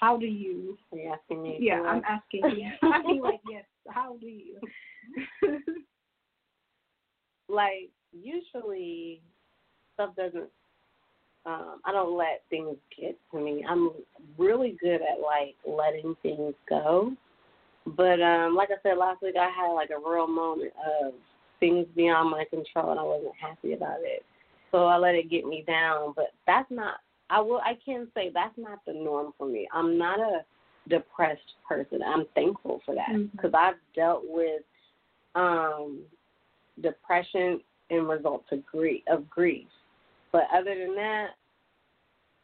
Speaker 4: how do you?
Speaker 3: Are you asking me?
Speaker 4: Yeah, I'm asking you. I mean, like, yes, how do you?
Speaker 3: like usually stuff doesn't um I don't let things get to me. I'm really good at like letting things go. But um like I said last week I had like a real moment of things beyond my control and I wasn't happy about it. So I let it get me down, but that's not I will I can say that's not the norm for me. I'm not a depressed person. I'm thankful for that because I've dealt with um depression and result to grief of grief. But other than that,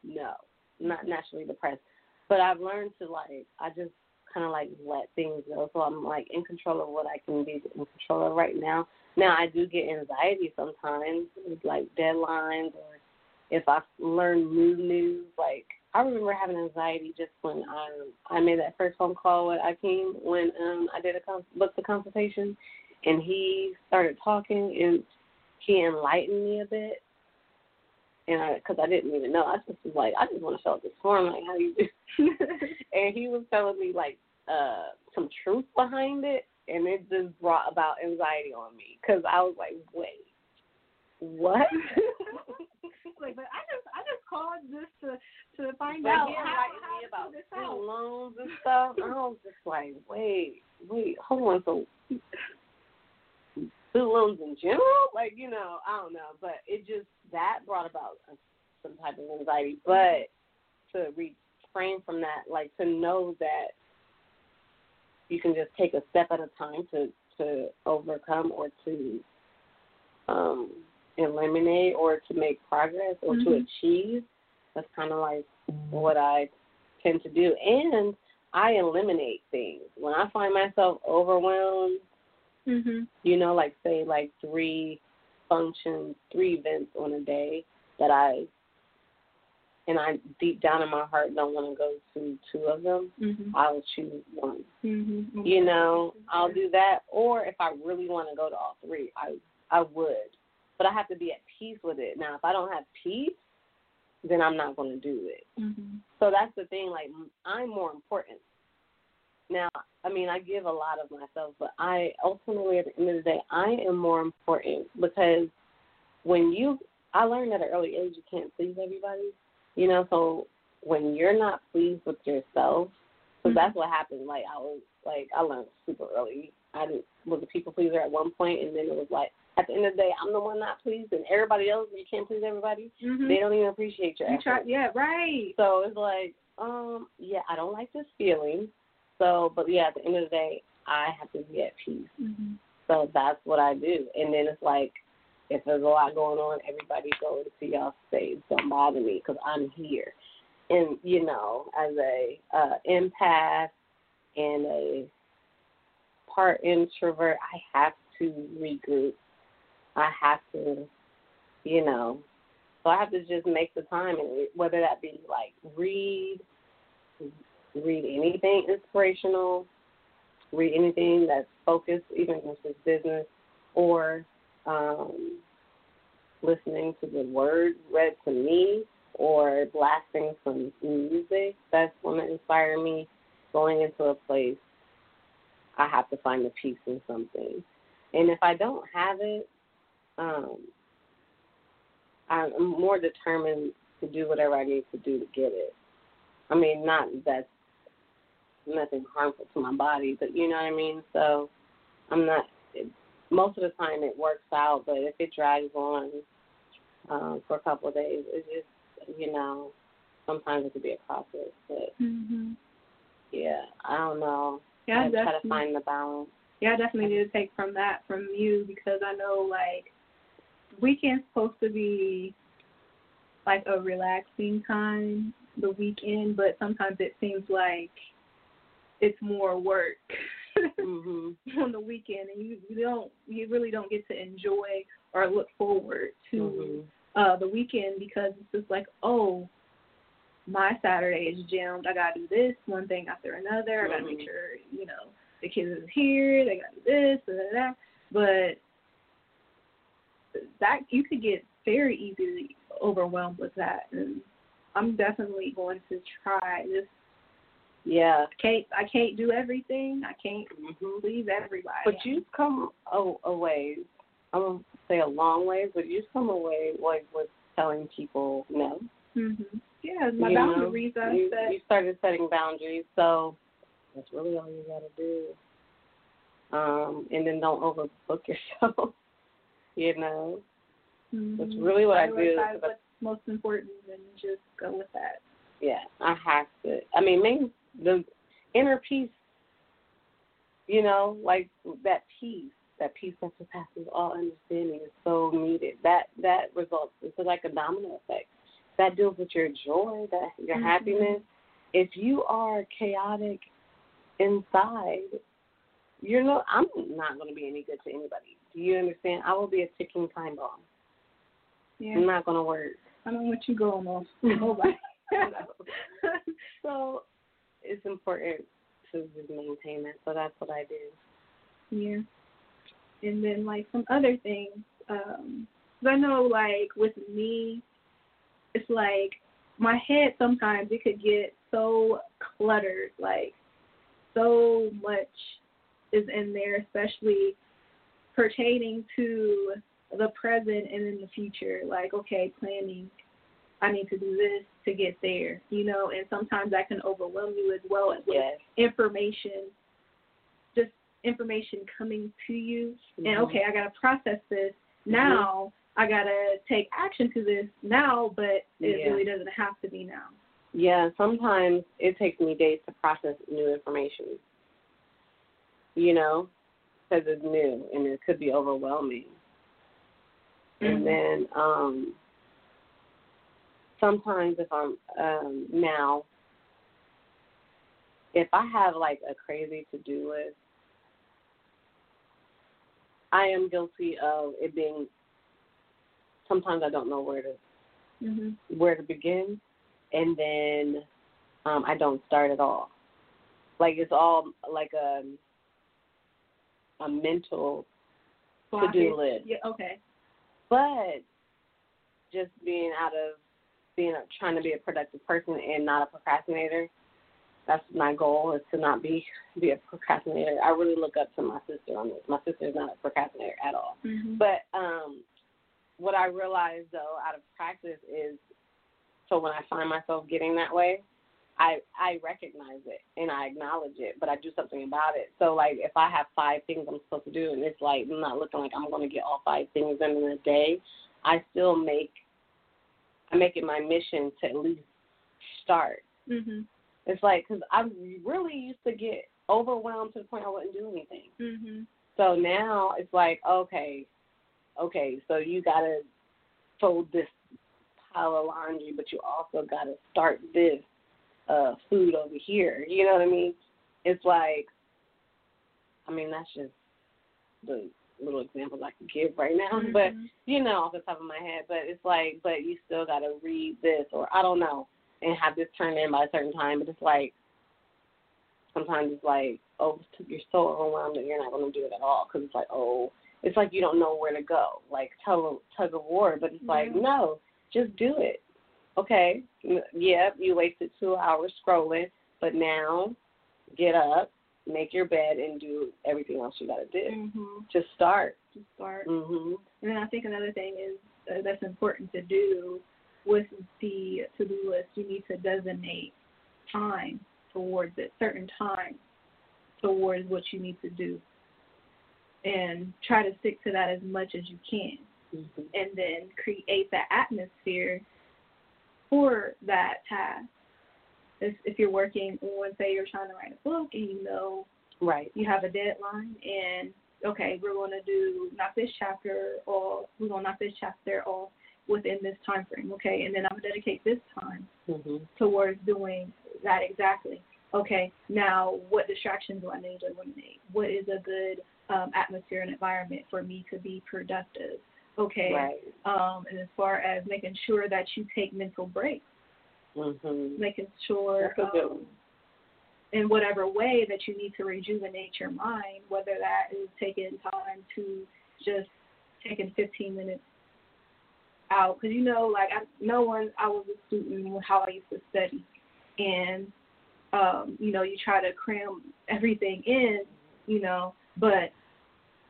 Speaker 3: no, not naturally depressed. But I've learned to like I just kind of like let things go. So I'm like in control of what I can be in control of right now. Now I do get anxiety sometimes with like deadlines or if I learn new news. Like I remember having anxiety just when I I made that first phone call with Akeem when um I did a cons- the consultation and he started talking and he enlightened me a bit and I because I didn't even know I just was like I just want to fill out this form like how you do and he was telling me like uh some truth behind it and it just brought about anxiety on me because I was like wait what
Speaker 4: like, but I just I just called just to to find
Speaker 3: But
Speaker 4: out how, how
Speaker 3: me about
Speaker 4: this
Speaker 3: loans and stuff. I was just like, wait, wait, hold on. So loans in general, like you know, I don't know, but it just that brought about some type of anxiety. But to refrain from that, like to know that you can just take a step at a time to to overcome or to um eliminate or to make progress or to
Speaker 4: Mhm.
Speaker 3: achieve. That's kind of like what I tend to do. And I eliminate things. When I find myself overwhelmed,
Speaker 4: Mhm.
Speaker 3: you know, like say like three functions, three events on a day that I and I deep down in my heart don't want to go to two of them,
Speaker 4: Mhm.
Speaker 3: I'll choose one.
Speaker 4: Mhm.
Speaker 3: You know, I'll do that. Or if I really want to go to all three, I I would. But I have to be at peace with it. Now, if I don't have peace, then I'm not going to do it.
Speaker 4: Mhm.
Speaker 3: So that's the thing. Like I'm more important. Now, I mean, I give a lot of myself, but I ultimately, at the end of the day, I am more important because when you, I learned at an early age, you can't please everybody. You know, so when you're not pleased with yourself, because
Speaker 4: Mhm.
Speaker 3: that's what happened. Like I was, like I learned super early. I was a people pleaser at one point, and then it was like at the end of the day, I'm the one not pleased, and everybody else, you can't please everybody.
Speaker 4: Mhm.
Speaker 3: They don't even appreciate your
Speaker 4: You
Speaker 3: effort.
Speaker 4: try, yeah, right.
Speaker 3: So it's like, um, yeah, I don't like this feeling. So, but yeah, at the end of the day, I have to be at peace.
Speaker 4: Mhm.
Speaker 3: So that's what I do. And then it's like, if there's a lot going on, everybody go into y'all space. Don't bother me because I'm here. And you know, as a uh, empath and a part introvert, I have to regroup. I have to, you know, so I have to just make the time, and whether that be like read, read anything inspirational, read anything that's focused, even if it's business, or um, listening to the word read to me, or blasting some music that's going to inspire me. Going into a place, I have to find the peace in something, and if I don't have it, um, I'm more determined to do whatever I need to do to get it. I mean, not that's nothing harmful to my body, but you know what I mean. So I'm not. It, most of the time it works out, but if it drags on um, for a couple of days, it just you know sometimes it could be a process. But
Speaker 4: Mhm.
Speaker 3: yeah, I don't know.
Speaker 4: Yeah, I
Speaker 3: I try to find the balance.
Speaker 4: Yeah, I definitely need to take from that from you because I know like weekend's supposed to be like a relaxing time, the weekend, but sometimes it seems like it's more work
Speaker 3: Mhm.
Speaker 4: on the weekend and you, you don't you really don't get to enjoy or look forward to
Speaker 3: Mhm.
Speaker 4: uh the weekend because it's just like, oh, my Saturday is jammed. I gotta do this one thing after another. I gotta make
Speaker 3: Mhm.
Speaker 4: sure, you know, the kids is here, they gotta do this, da, da. But that you could get very easily overwhelmed with that and I'm definitely going to try this
Speaker 3: Yeah.
Speaker 4: I can't I can't do everything. I can't
Speaker 3: Mhm.
Speaker 4: please everybody.
Speaker 3: But you've come a, a ways. I'm gonna say a long ways, but you've come away like with telling people no.
Speaker 4: Mhm. Yeah, my
Speaker 3: you
Speaker 4: boundaries I
Speaker 3: you,
Speaker 4: set.
Speaker 3: you started setting boundaries, so that's really all you gotta do. Um, and then don't overbook yourself. you know,
Speaker 4: Mhm.
Speaker 3: that's really what I do.
Speaker 4: Prioritize what's most important and just go with that.
Speaker 3: yeah, I have to. I mean, maybe the inner peace. You know, like that peace, that peace that surpasses all understanding is so needed. That that results. It's like a domino effect. That deals with your joy, that your
Speaker 4: Mhm.
Speaker 3: happiness. If you are chaotic inside, you're no. I'm not going to be any good to anybody. Do you understand? I will be a ticking time bomb.
Speaker 4: Yeah.
Speaker 3: I'm not going to work.
Speaker 4: I don't want you going off. Nobody.
Speaker 3: so it's important to maintain that. So that's what I do.
Speaker 4: yeah. And then like some other things, um 'cause I know like with me, it's like my head sometimes it could get so cluttered, like so much is in there, especially pertaining to the present and in the future. Like, okay, planning, I need to do this to get there, you know, and sometimes that can overwhelm you as well as with
Speaker 3: Yes.
Speaker 4: information, just information coming to you. And
Speaker 3: Mhm.
Speaker 4: okay, I got to process this. Now I got to take action to this now, but it
Speaker 3: Yeah.
Speaker 4: really doesn't have to be now.
Speaker 3: Yeah, sometimes it takes me days to process new information. You know, because it's new and it could be overwhelming.
Speaker 4: Mhm.
Speaker 3: And then um sometimes if I'm um now if I have like a crazy to do list, I am guilty of it being sometimes I don't know where to
Speaker 4: Mhm.
Speaker 3: where to begin and then um I don't start at all. Like it's all like a a mental to do list.
Speaker 4: Yeah. Okay.
Speaker 3: But just being out of being a, trying to be a productive person and not a procrastinator. That's my goal is to not be be a procrastinator. I really look up to my sister on this. My sister is not a procrastinator at all.
Speaker 4: Mhm.
Speaker 3: But um, what I realized though out of practice is, so when I find myself getting that way, I I recognize it and I acknowledge it, but I do something about it. So like if I have five things I'm supposed to do and it's like not looking like I'm going to get all five things done in a day, I still make I make it my mission to at least start.
Speaker 4: Mhm.
Speaker 3: It's like because I really used to get overwhelmed to the point I wouldn't do anything.
Speaker 4: Mhm.
Speaker 3: So now it's like, okay, okay, so you gotta fold this pile of laundry, but you also gotta start this uh food over here. You know what I mean? It's like, I mean that's just the little examples I could give right now, but
Speaker 4: Mhm.
Speaker 3: you know off the top of my head. But it's like, but you still gotta read this or I don't know, and have this turned in by a certain time. But it's like sometimes it's like, oh, you're so overwhelmed that you're not going to do it at all because it's like, oh, it's like you don't know where to go, like tug tug of war. But it's like, no, just do it. Okay, yeah, you wasted two hours scrolling, but now get up, make your bed, and do everything else you got to do.
Speaker 4: Mhm.
Speaker 3: Just start.
Speaker 4: To start.
Speaker 3: Mhm.
Speaker 4: And then I think another thing is uh, that's important to do with the to-do list. You need to designate time towards it, certain time towards what you need to do, and try to stick to that as much as you can.
Speaker 3: Mhm.
Speaker 4: And then create the atmosphere for that task. If, if you're working on, say, you're trying to write a book, and you know
Speaker 3: Right.
Speaker 4: You have a deadline, and okay, we're going to do knock this chapter, or we're going to knock this chapter off within this time frame. Okay, and then I'm going to dedicate this time
Speaker 3: hmm
Speaker 4: towards doing that exactly. Okay, now what distractions do I need to eliminate? What is a good um, atmosphere and environment for me to be productive? Okay,
Speaker 3: Right.
Speaker 4: um, and as far as making sure that you take mental breaks,
Speaker 3: Mhm.
Speaker 4: making sure
Speaker 3: That's a good
Speaker 4: um, in whatever way that you need to rejuvenate your mind, whether that is taking time to just taking 15 minutes out, because you know, like I, no one, I was a student how I used to study, and um, you know, you try to cram everything in, you know, but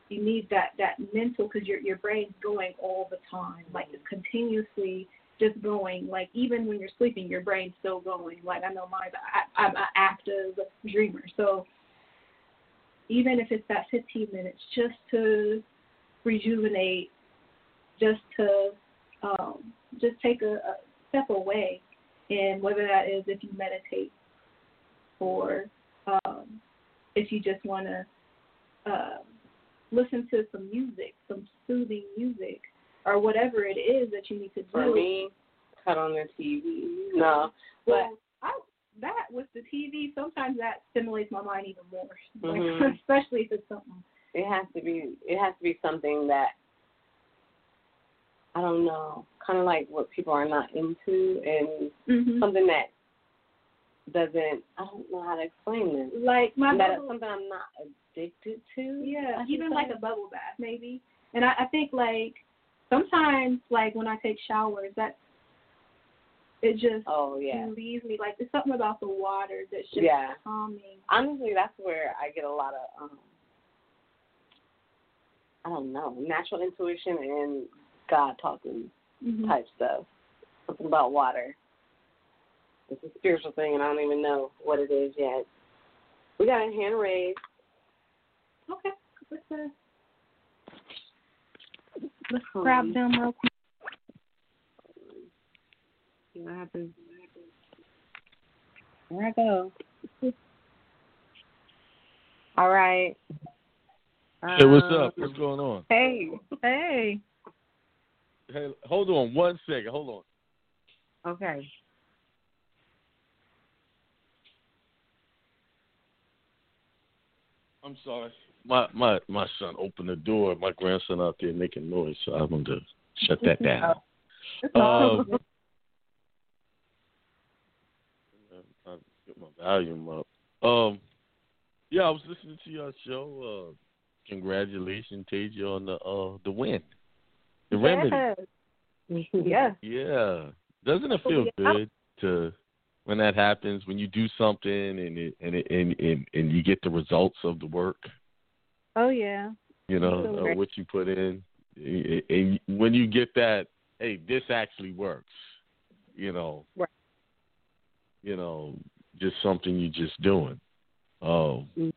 Speaker 4: you need that that mental because your your brain's going all the time, like it's continuously just going. Like even when you're sleeping, your brain's still going. Like I know mine, I, I'm an active dreamer, so even if it's that 15 minutes, just to rejuvenate, just to um, just take a, a step away, and whether that is if you meditate or um, if you just want to uh, listen to some music, some soothing music, or whatever it is that you need to do.
Speaker 3: For me, cut on the TV. No, but
Speaker 4: well, I, that with the TV, sometimes that stimulates my mind even more, like,
Speaker 3: Mhm.
Speaker 4: especially if it's something.
Speaker 3: it has to be. It has to be something that I don't know, kind of like what people are not into, and
Speaker 4: Mm-hmm.
Speaker 3: something that doesn't. I don't know how to explain this.
Speaker 4: Like my
Speaker 3: that
Speaker 4: bubble,
Speaker 3: something I'm not addicted to.
Speaker 4: yeah, even like a bubble bath maybe. And I, I think like sometimes like when I take showers, that it just
Speaker 3: Oh yeah.
Speaker 4: relieves me. Like there's something about the water that's just
Speaker 3: Yeah.
Speaker 4: calming.
Speaker 3: Honestly, that's where I get a lot of um I don't know, natural intuition and God talking
Speaker 4: Mm-hmm.
Speaker 3: type stuff. Something about water. It's a spiritual thing, and I don't even know what it is yet. We got a hand raised.
Speaker 4: Okay, let's uh, let's grab them real quick.
Speaker 3: See what happens. There I go. All right.
Speaker 5: Hey, what's
Speaker 3: Um,
Speaker 5: up? What's going on?
Speaker 3: Hey, hey.
Speaker 5: Hey, hold on one second. Hold on.
Speaker 3: Okay.
Speaker 5: I'm sorry. My my my son opened the door. My grandson out there making noise, so I'm going to shut that down. Um, I'll get my volume up. Um, yeah, I was listening to your show. Uh, congratulations, Tasia, on the uh the win, the remedy.
Speaker 3: Yes.
Speaker 5: Yeah, doesn't it feel
Speaker 3: Yeah.
Speaker 5: good to when that happens when you do something and it and it and and, and you get the results of the work?
Speaker 6: Oh yeah.
Speaker 5: You know uh, what you put in, and when you get that, hey, this actually works. You know,
Speaker 6: Right.
Speaker 5: you know, just something you're just doing. Oh,
Speaker 3: Mhm.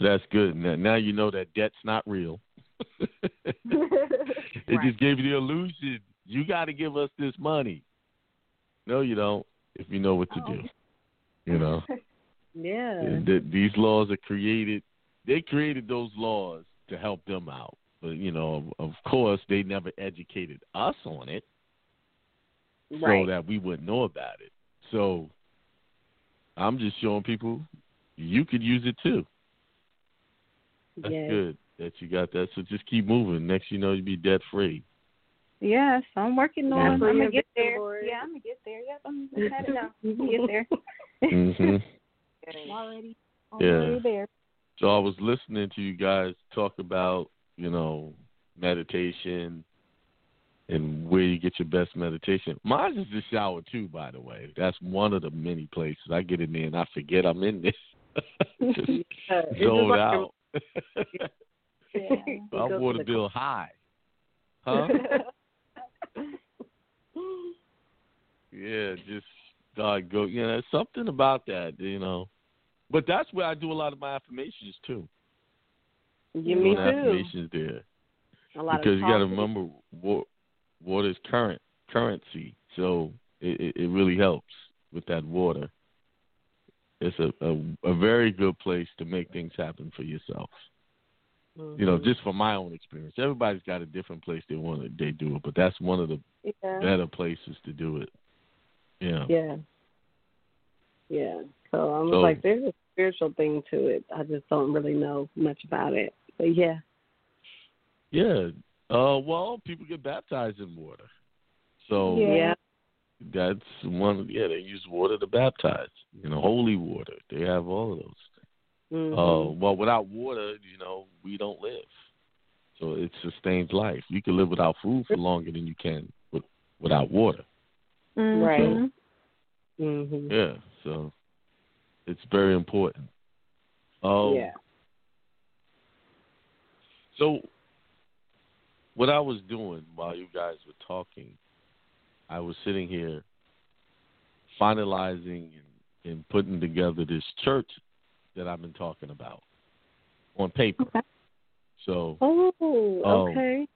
Speaker 5: that's good. Now, now you know that debt's not real. it
Speaker 3: Right.
Speaker 5: just gave you the illusion you got to give us this money. No, you don't. If you know what to do, you know.
Speaker 6: Yeah.
Speaker 5: Th- these laws are created. They created those laws to help them out, but you know, of course, they never educated us on it,
Speaker 3: Right.
Speaker 5: so that we wouldn't know about it. So, I'm just showing people you could use it too. That's
Speaker 3: Yes.
Speaker 5: good that you got that. So just keep moving. Next, you know, you'll be debt free.
Speaker 6: Yes, I'm working on.
Speaker 3: That's
Speaker 6: I'm gonna get there.
Speaker 3: board.
Speaker 6: Yeah, I'm gonna get there. Yep, I'm I'm headed now. I'm gonna get there.
Speaker 5: mm-hmm.
Speaker 6: I'm already,
Speaker 5: Yeah.
Speaker 6: already there.
Speaker 5: So I was listening to you guys talk about, you know, meditation and where you get your best meditation. Mine is the shower too, by the way. That's one of the many places I get in there and I forget I'm in there. Just
Speaker 3: Uh, just
Speaker 5: zoned
Speaker 3: like
Speaker 5: out.
Speaker 6: Yeah.
Speaker 5: I
Speaker 3: Go
Speaker 5: want
Speaker 3: to
Speaker 5: to bill high. Huh? yeah, just God go. You know, something about that, you know. But that's where I do a lot of my affirmations too.
Speaker 3: Yeah, me too.
Speaker 5: affirmations there.
Speaker 3: A lot
Speaker 5: because you got to remember wa- water is current currency, so it, it, it really helps with that water. it's a, a a very good place to make things happen for yourself.
Speaker 3: Mm-hmm.
Speaker 5: You know, just from my own experience, everybody's got a different place they want to they do it, but that's one of the
Speaker 3: yeah.
Speaker 5: better places to do it. Yeah.
Speaker 3: Yeah. Yeah. So I was
Speaker 5: So-
Speaker 3: like, there's a spiritual thing to it. I just don't really know much about it. But yeah.
Speaker 5: Yeah. Uh, well, people get baptized in water, so
Speaker 6: Yeah.
Speaker 5: That's one. Yeah, they use water to baptize. You know, holy water. They have all of those.
Speaker 3: Mhm.
Speaker 5: Uh, well, without water, you know, we don't live. So it sustains life. You can live without food for longer than you can with, without water.
Speaker 3: Right.
Speaker 6: Mhm.
Speaker 3: Mhm.
Speaker 5: Yeah. So it's very important. Um,
Speaker 3: yeah.
Speaker 5: So, what I was doing while you guys were talking, I was sitting here finalizing and, and putting together this church that I've been talking about on paper.
Speaker 6: Okay.
Speaker 5: So,
Speaker 3: Oh,
Speaker 5: Oh.
Speaker 3: okay.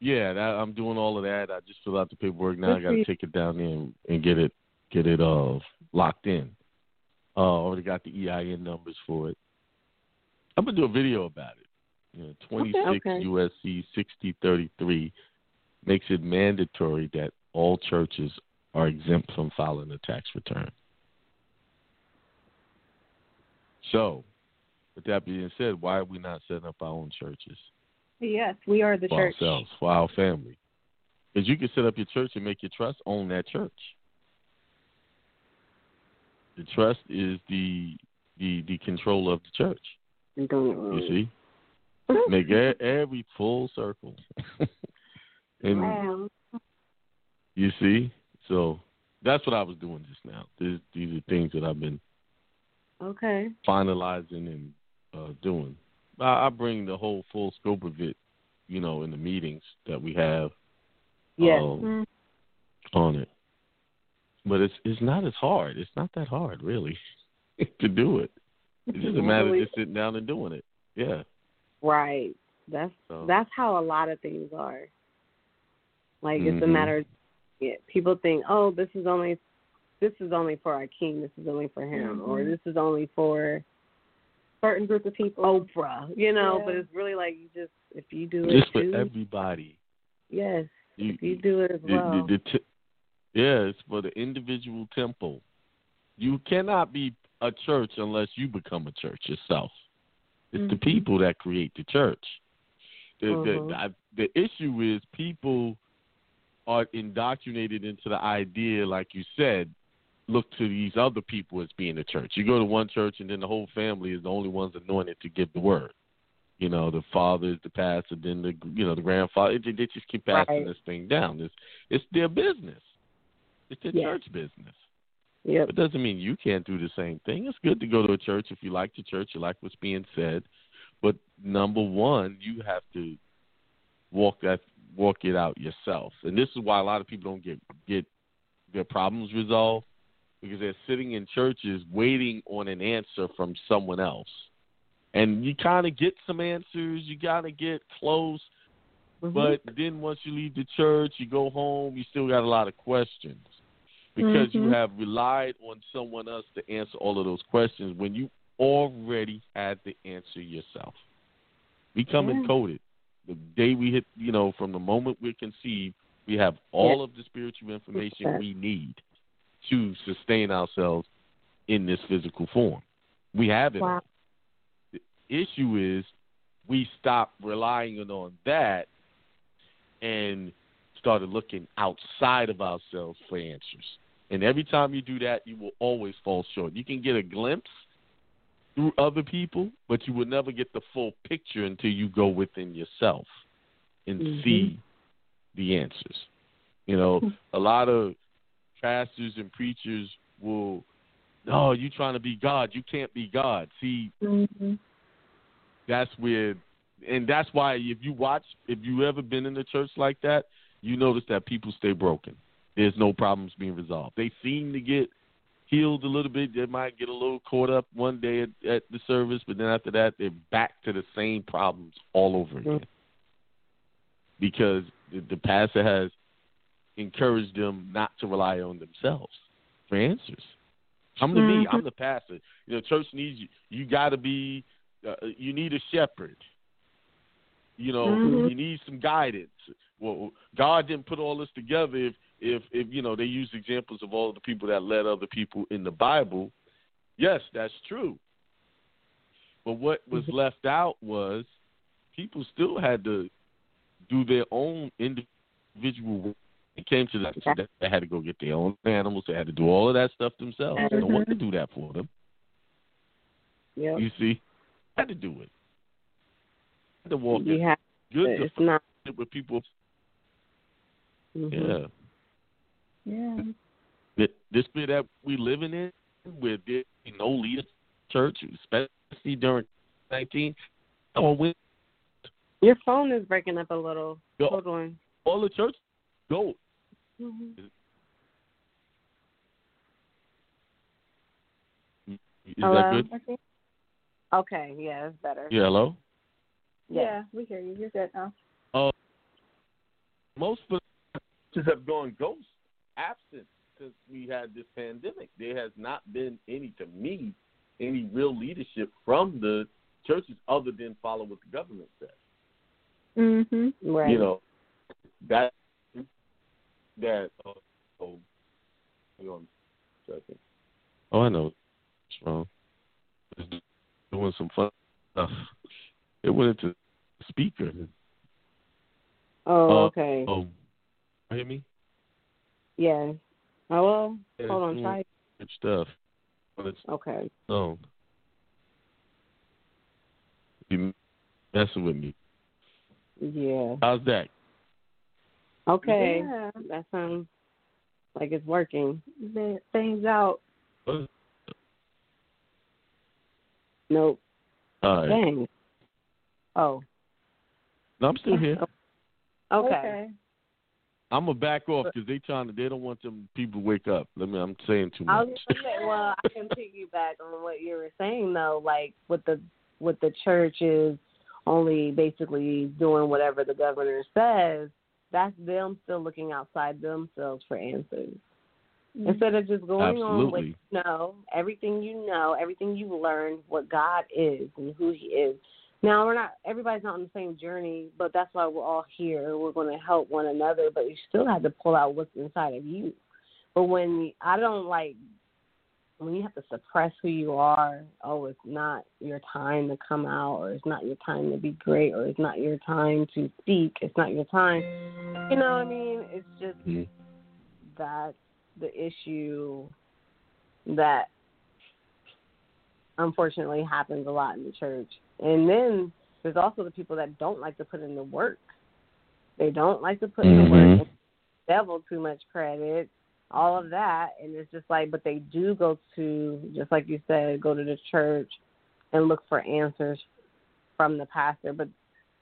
Speaker 5: yeah, that, I'm doing all of that. I just fill out the paperwork now. I got to take it down there and, and get it get it uh locked in. Uh, already got the EIN numbers for it. I'm gonna do a video about it. You know, 26
Speaker 3: Okay.
Speaker 5: USC 6033 makes it mandatory that all churches are exempt from filing a tax return. So, with that being said, why are we not setting up our own churches?
Speaker 6: Yes, we are the
Speaker 5: for
Speaker 6: church.
Speaker 5: ourselves, for our family. Because you can set up your church and make your trust own that church. The trust is the the the control of the church. You see, make every full circle, and
Speaker 3: Wow.
Speaker 5: you see. So that's what I was doing just now. These these are things that I've been
Speaker 3: Okay.
Speaker 5: finalizing and uh, doing. I, I bring the whole full scope of it, you know, in the meetings that we have.
Speaker 3: Yes.
Speaker 5: um, on it. But it's it's not as hard. It's not that hard, really, to do it. It's just a matter of
Speaker 3: Really?
Speaker 5: just sitting down and doing it. Yeah.
Speaker 3: Right. That's
Speaker 5: So-
Speaker 3: that's how a lot of things are. Like it's a
Speaker 5: Mhm.
Speaker 3: matter. Of, yeah, people think, oh, this is only this is only for our king. This is only for him, or
Speaker 6: Mhm.
Speaker 3: this is only for
Speaker 6: Certain group of people.
Speaker 3: Oprah. You know,
Speaker 6: Yeah.
Speaker 3: but it's really like you just if you do it
Speaker 5: Just for
Speaker 3: too,
Speaker 5: everybody.
Speaker 3: yes,
Speaker 5: You,
Speaker 3: if you do it as
Speaker 5: the-
Speaker 3: well.
Speaker 5: the- the t- yeah, it's for the individual temple. You cannot be a church unless you become a church yourself. It's the
Speaker 6: Mhm.
Speaker 5: people that create the church. The,
Speaker 3: Mhm.
Speaker 5: the, I, the issue is people are indoctrinated into the idea, like you said, look to these other people as being the church. You go to one church and then the whole family is the only ones anointed to give the word. You know, the father is the pastor, then the you know the grandfather. They, they just keep passing
Speaker 3: Right.
Speaker 5: this thing down. It's it's their business. It's their
Speaker 3: Yes.
Speaker 5: church business.
Speaker 3: Yep.
Speaker 5: It doesn't mean you can't do the same thing. It's good to go to a church if you like the church, you like what's being said. But number one, you have to walk that walk it out yourself. And this is why a lot of people don't get get their problems resolved because they're sitting in churches waiting on an answer from someone else. And you kind of get some answers, you got to get close,
Speaker 3: Mhm.
Speaker 5: but then once you leave the church, you go home, you still got a lot of questions because you
Speaker 6: Mhm.
Speaker 5: have relied on someone else to answer all of those questions when you already had the answer yourself. We come
Speaker 3: Yeah.
Speaker 5: encoded. The day we hit, you know, from the moment we're conceived, we have all
Speaker 3: Yeah.
Speaker 5: of the spiritual information we need to sustain ourselves in this physical form. We have it
Speaker 3: Wow.
Speaker 5: The issue is we stopped relying on that and started looking outside of ourselves for answers. And every time you do that, you will always fall short. You can get a glimpse through other people, but you will never get the full picture until you go within yourself and
Speaker 3: Mhm.
Speaker 5: see the answers. You know, a lot of pastors and preachers will, oh, you trying to be God. You can't be God. See,
Speaker 6: Mm-hmm.
Speaker 5: that's where and that's why if you watch if you ever been in a church like that you notice that people stay broken there's no problems being resolved they seem to get healed a little bit they might get a little caught up one day at, at the service but then after that they're back to the same problems all over again because the, the pastor has encouraged them not to rely on themselves for answers Come to me.
Speaker 4: Mhm.
Speaker 5: I'm the pastor. You know, church needs you. You got to be. Uh, you need a shepherd. You know,
Speaker 4: Mhm.
Speaker 5: you need some guidance. Well, God didn't put all this together if, if, if you know, they use examples of all the people that led other people in the Bible. Yes, that's true. But what was left out was people still had to do their own individual work. It came to that. So they had to go get their own animals. They had to do all of that stuff themselves. No one could do that for them.
Speaker 3: Yep.
Speaker 5: You see, had to do it. Had to walk
Speaker 3: You
Speaker 5: it.
Speaker 3: have
Speaker 5: Good
Speaker 3: to. It's not.
Speaker 5: with people.
Speaker 3: mhm.
Speaker 5: Yeah.
Speaker 4: Yeah.
Speaker 5: Th- This bit that we living in, where there no leader church, especially during nineteen. Oh, when
Speaker 3: Your phone is breaking up a little.
Speaker 5: Yo.
Speaker 3: Hold on.
Speaker 5: all the church go.
Speaker 3: Mhm.
Speaker 5: Is
Speaker 3: Hello?
Speaker 5: that good?
Speaker 3: Okay. Yeah, it's better.
Speaker 5: Yeah. Hello.
Speaker 4: Yeah, we hear you. You're good now.
Speaker 5: most churches have gone ghost, absent since we had this pandemic. There has not been any, to me, any real leadership from the churches other than follow what the government says.
Speaker 4: Mm-hmm.
Speaker 3: Right.
Speaker 5: You know, that that. Oh, oh, hang on a second. Oh, I know what's wrong. It's doing some fun stuff. It went into speaker.
Speaker 3: oh,
Speaker 5: uh,
Speaker 3: okay.
Speaker 5: Oh, you hear me?
Speaker 3: Yeah. Oh well.
Speaker 5: Yeah,
Speaker 3: Hold on.
Speaker 5: it's
Speaker 3: Try.
Speaker 5: Good stuff. But it's
Speaker 3: Okay.
Speaker 5: on. You messing with me?
Speaker 3: Yeah.
Speaker 5: How's that?
Speaker 3: Okay.
Speaker 4: Yeah.
Speaker 3: That sounds like it's working.
Speaker 4: The things out.
Speaker 3: Nope.
Speaker 5: All right.
Speaker 3: Dang. Oh.
Speaker 5: No, I'm still here.
Speaker 3: Okay.
Speaker 5: I'm gonna back off because they trying to. They don't want them people to wake up. Let me. I'm saying too much.
Speaker 3: was gonna say, well, I can piggyback on what you were saying though, like with the with the church is only basically doing whatever the governor says. That's them still looking outside themselves for answers. Mm-hmm. Instead of just going on with you know, everything you know, everything you've learned, what God is and who He is. Now we're not everybody's not on the same journey, but that's why we're all here. We're going to help one another, but you still have to pull out what's inside of you. But when I don't like when you have to suppress who you are, oh, it's not your time to come out, or it's not your time to be great, or it's not your time to speak, it's not your time. You know what I mean? It's just
Speaker 5: Mhm.
Speaker 3: that's the issue that unfortunately happens a lot in the church. And then there's also the people that don't like to put in the work. They don't like to put in the work.
Speaker 5: Mhm.
Speaker 3: Devil too much credit, all of that, and it's just like, but they do go to, just like you said, go to the church and look for answers from the pastor. But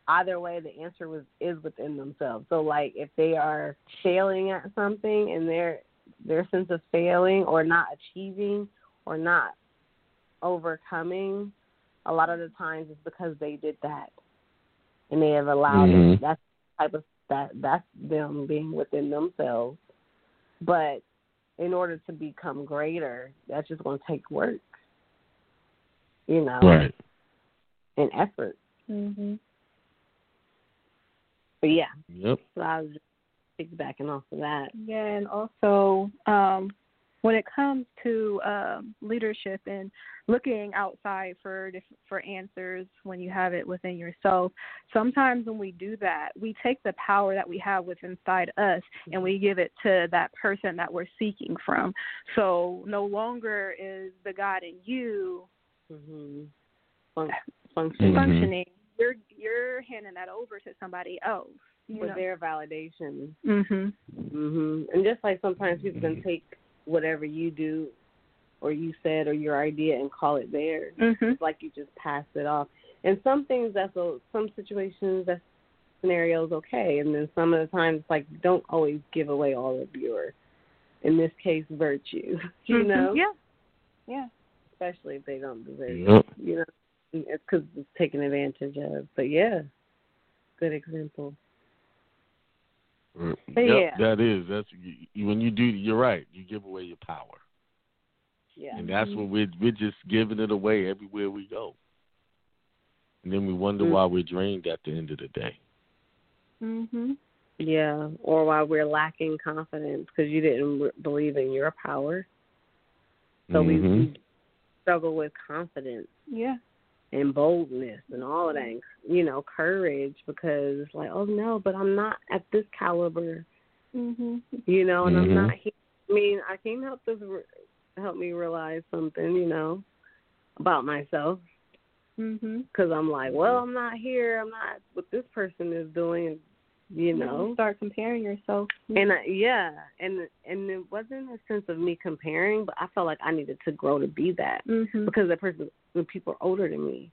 Speaker 3: either way, the answer was is within themselves. So like, if they are failing at something and their their sense of failing or not achieving or not overcoming, a lot of the times it's because they did that and they have allowed
Speaker 5: Mhm.
Speaker 3: it. That's type of that that's them being within themselves. But in order to become greater, that's just going to take work, you know,
Speaker 5: Right.
Speaker 3: and effort.
Speaker 4: Mhm.
Speaker 3: But yeah,
Speaker 5: Yep.
Speaker 3: so I was just piggybacking off of that.
Speaker 4: Yeah, and also um, when it comes to um, leadership and looking outside for for answers when you have it within yourself, sometimes when we do that, we take the power that we have within inside us and we give it to that person that we're seeking from. So no longer is the God in you
Speaker 3: Mm-hmm. Fun- function
Speaker 5: Mhm.
Speaker 4: functioning. You're you're handing that over to somebody else. You
Speaker 3: for
Speaker 4: know?
Speaker 3: their validation.
Speaker 4: Mhm.
Speaker 3: hmm And just like sometimes people can take whatever you do or you said or your idea and call it theirs.
Speaker 4: Mhm.
Speaker 3: It's like you just pass it off. And some things that's a, some situations that scenarios okay, and then some of the times like don't always give away all of your, in this case, virtue. You
Speaker 4: Mhm.
Speaker 3: know,
Speaker 4: Yeah. Yeah.
Speaker 3: especially if they don't deserve it. You know, it's because it's taken advantage of. But yeah, good example.
Speaker 5: Yep,
Speaker 3: yeah.
Speaker 5: that is. That's you, when you do. You're right. You give away your power.
Speaker 3: Yeah.
Speaker 5: And that's what we're we're just giving it away everywhere we go. And then we wonder why we're drained at the end of the day.
Speaker 4: Mhm.
Speaker 3: Yeah, or why we're lacking confidence because you didn't r- believe in your power. So we,
Speaker 5: Mhm.
Speaker 3: we struggle with confidence
Speaker 4: Yeah.
Speaker 3: And boldness and all of that, and, you know, courage because it's like, oh no, but I'm not at this caliber,
Speaker 4: Mhm.
Speaker 3: you know, and
Speaker 5: Mhm.
Speaker 3: I'm not. Here. I mean, I can help this re- help me realize something, you know, about myself
Speaker 4: Mhm.
Speaker 3: because I'm like, well, I'm not here. I'm not what this person is doing, you know.
Speaker 4: start comparing yourself.
Speaker 3: And I, yeah, and and it wasn't a sense of me comparing, but I felt like I needed to grow to be that
Speaker 4: Mhm.
Speaker 3: because that person, when people are older than me,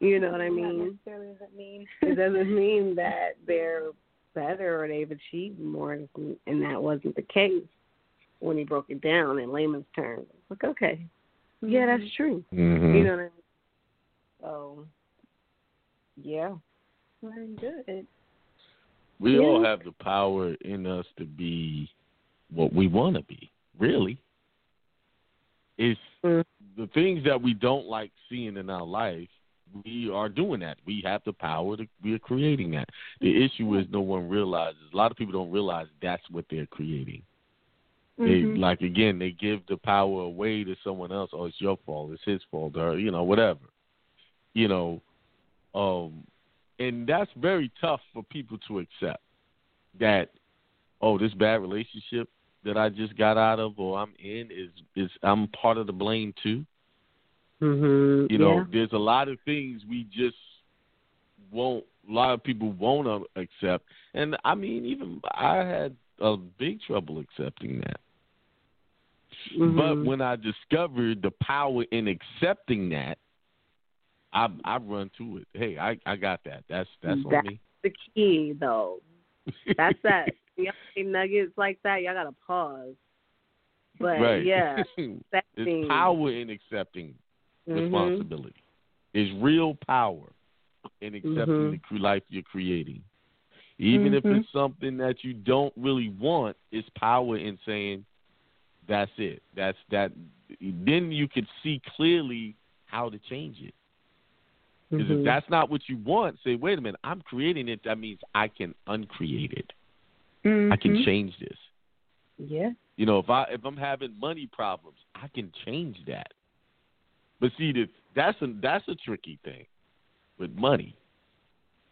Speaker 3: you know what I
Speaker 4: That
Speaker 3: mean.
Speaker 4: necessarily doesn't mean.
Speaker 3: It doesn't mean that they're better or they've achieved more, and that wasn't the case when he broke it down in layman's terms. Like, okay, yeah, that's true.
Speaker 5: Mhm.
Speaker 3: You know what I mean? So, yeah.
Speaker 4: Very good.
Speaker 5: We all have the power in us to be what we want to be. Really, it's
Speaker 3: Mm.
Speaker 5: the things that we don't like seeing in our life. We are doing that. We have the power to. We are creating that. The issue is no one realizes. A lot of people don't realize that's what they're creating. They
Speaker 4: Mhm.
Speaker 5: like again, they give the power away to someone else. Oh, it's your fault. It's his fault, or you know, whatever. You know, um, and that's very tough for people to accept. That oh, this bad relationship that I just got out of or I'm in is is I'm part of the blame too.
Speaker 3: Mhm.
Speaker 5: You know,
Speaker 3: yeah.
Speaker 5: there's a lot of things we just won't. A lot of people won't accept, and I mean, even I had a big trouble accepting that. But
Speaker 3: Mhm.
Speaker 5: when I discovered the power in accepting that, I I run to it. Hey, I I got that. That's that's on
Speaker 3: That-
Speaker 5: me.
Speaker 3: the key though. That's that. Y'all nuggets like that, y'all gotta pause. But
Speaker 5: right.
Speaker 3: yeah, accepting
Speaker 5: power in accepting
Speaker 3: Mhm.
Speaker 5: responsibility. There's real power in accepting
Speaker 3: Mhm.
Speaker 5: the life you're creating. Even if
Speaker 4: Mhm.
Speaker 5: it's something that you don't really want, it's power in saying, "That's it. That's that." Then you could see clearly how to change it. Because
Speaker 3: Mhm.
Speaker 5: if that's not what you want, say, "Wait a minute, I'm creating it. That means I can uncreate it. I can
Speaker 4: Mhm.
Speaker 5: change this."
Speaker 3: yeah.
Speaker 5: You know, if I if I'm having money problems, I can change that. But see, that that's a that's a tricky thing with money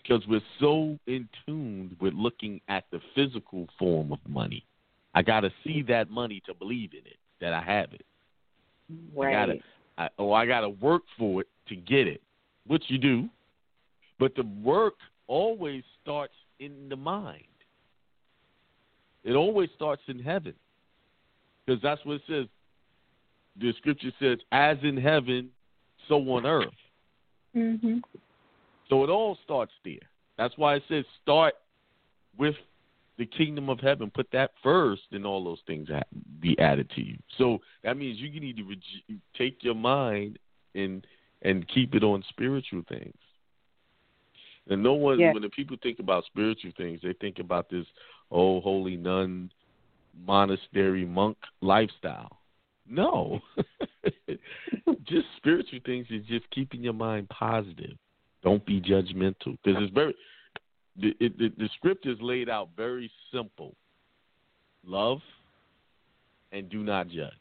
Speaker 5: because we're so in tune with looking at the physical form of money. I got to see that money to believe in it that I have it. I
Speaker 3: Right.
Speaker 5: gotta, I, or I got to work for it to get it, which you do. But the work always starts in the mind. It always starts in heaven, because that's what it says. The scripture says, "As in heaven, so on earth."
Speaker 4: Mhm.
Speaker 5: So it all starts there. That's why it says start with the kingdom of heaven. Put that first, and all those things be added to you. So that means you need to take your mind and and keep it on spiritual things. And no one, when the people think about spiritual things, they think about this oh holy nun, monastery monk lifestyle. No, just spiritual things is just keeping your mind positive. Don't be judgmental because it's very the, it, the the script is laid out very simple. Love and do not judge.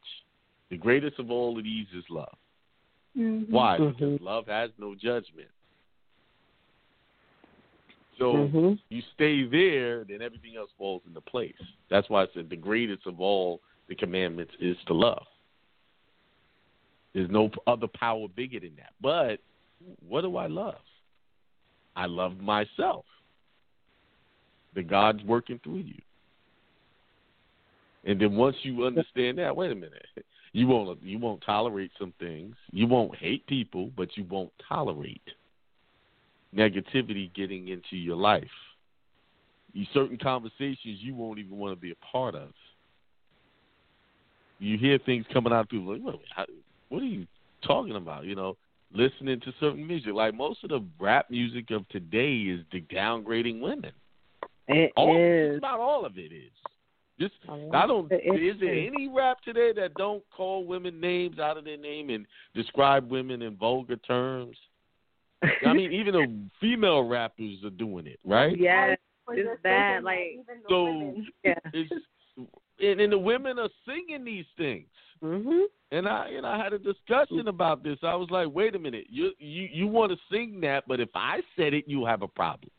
Speaker 5: The greatest of all of these is love.
Speaker 4: Mhm.
Speaker 5: Why?
Speaker 3: Mhm.
Speaker 5: Because love has no judgment. So
Speaker 3: Mhm.
Speaker 5: you stay there, then everything else falls into place. That's why I said the greatest of all the commandments is to love. There's no other power bigger than that. But what do I love? I love myself. The God's working through you. And then once you understand that, wait a minute. You won't you won't tolerate some things. You won't hate people, but you won't tolerate negativity getting into your life. You certain conversations you won't even want to be a part of. You hear things coming out of people like, what, how, what are you talking about? You know, listening to certain music. Like most of the rap music of today is the downgrading women.
Speaker 3: It
Speaker 5: All,
Speaker 3: is.
Speaker 5: About all of it is. Just
Speaker 3: I
Speaker 5: I don't.
Speaker 3: the
Speaker 5: Is there any rap today that don't call women names out of their name and describe women in vulgar terms? I mean, even the female rappers are doing it, right?
Speaker 3: yeah,
Speaker 4: Or
Speaker 3: it's bad, like-
Speaker 4: even the
Speaker 5: So
Speaker 4: women-
Speaker 3: yeah.
Speaker 5: it's and, and the women are singing these things.
Speaker 3: Mhm.
Speaker 5: And I and I had a discussion about this. I was like, wait a minute, you you you want to sing that, but if I said it, you have a problem.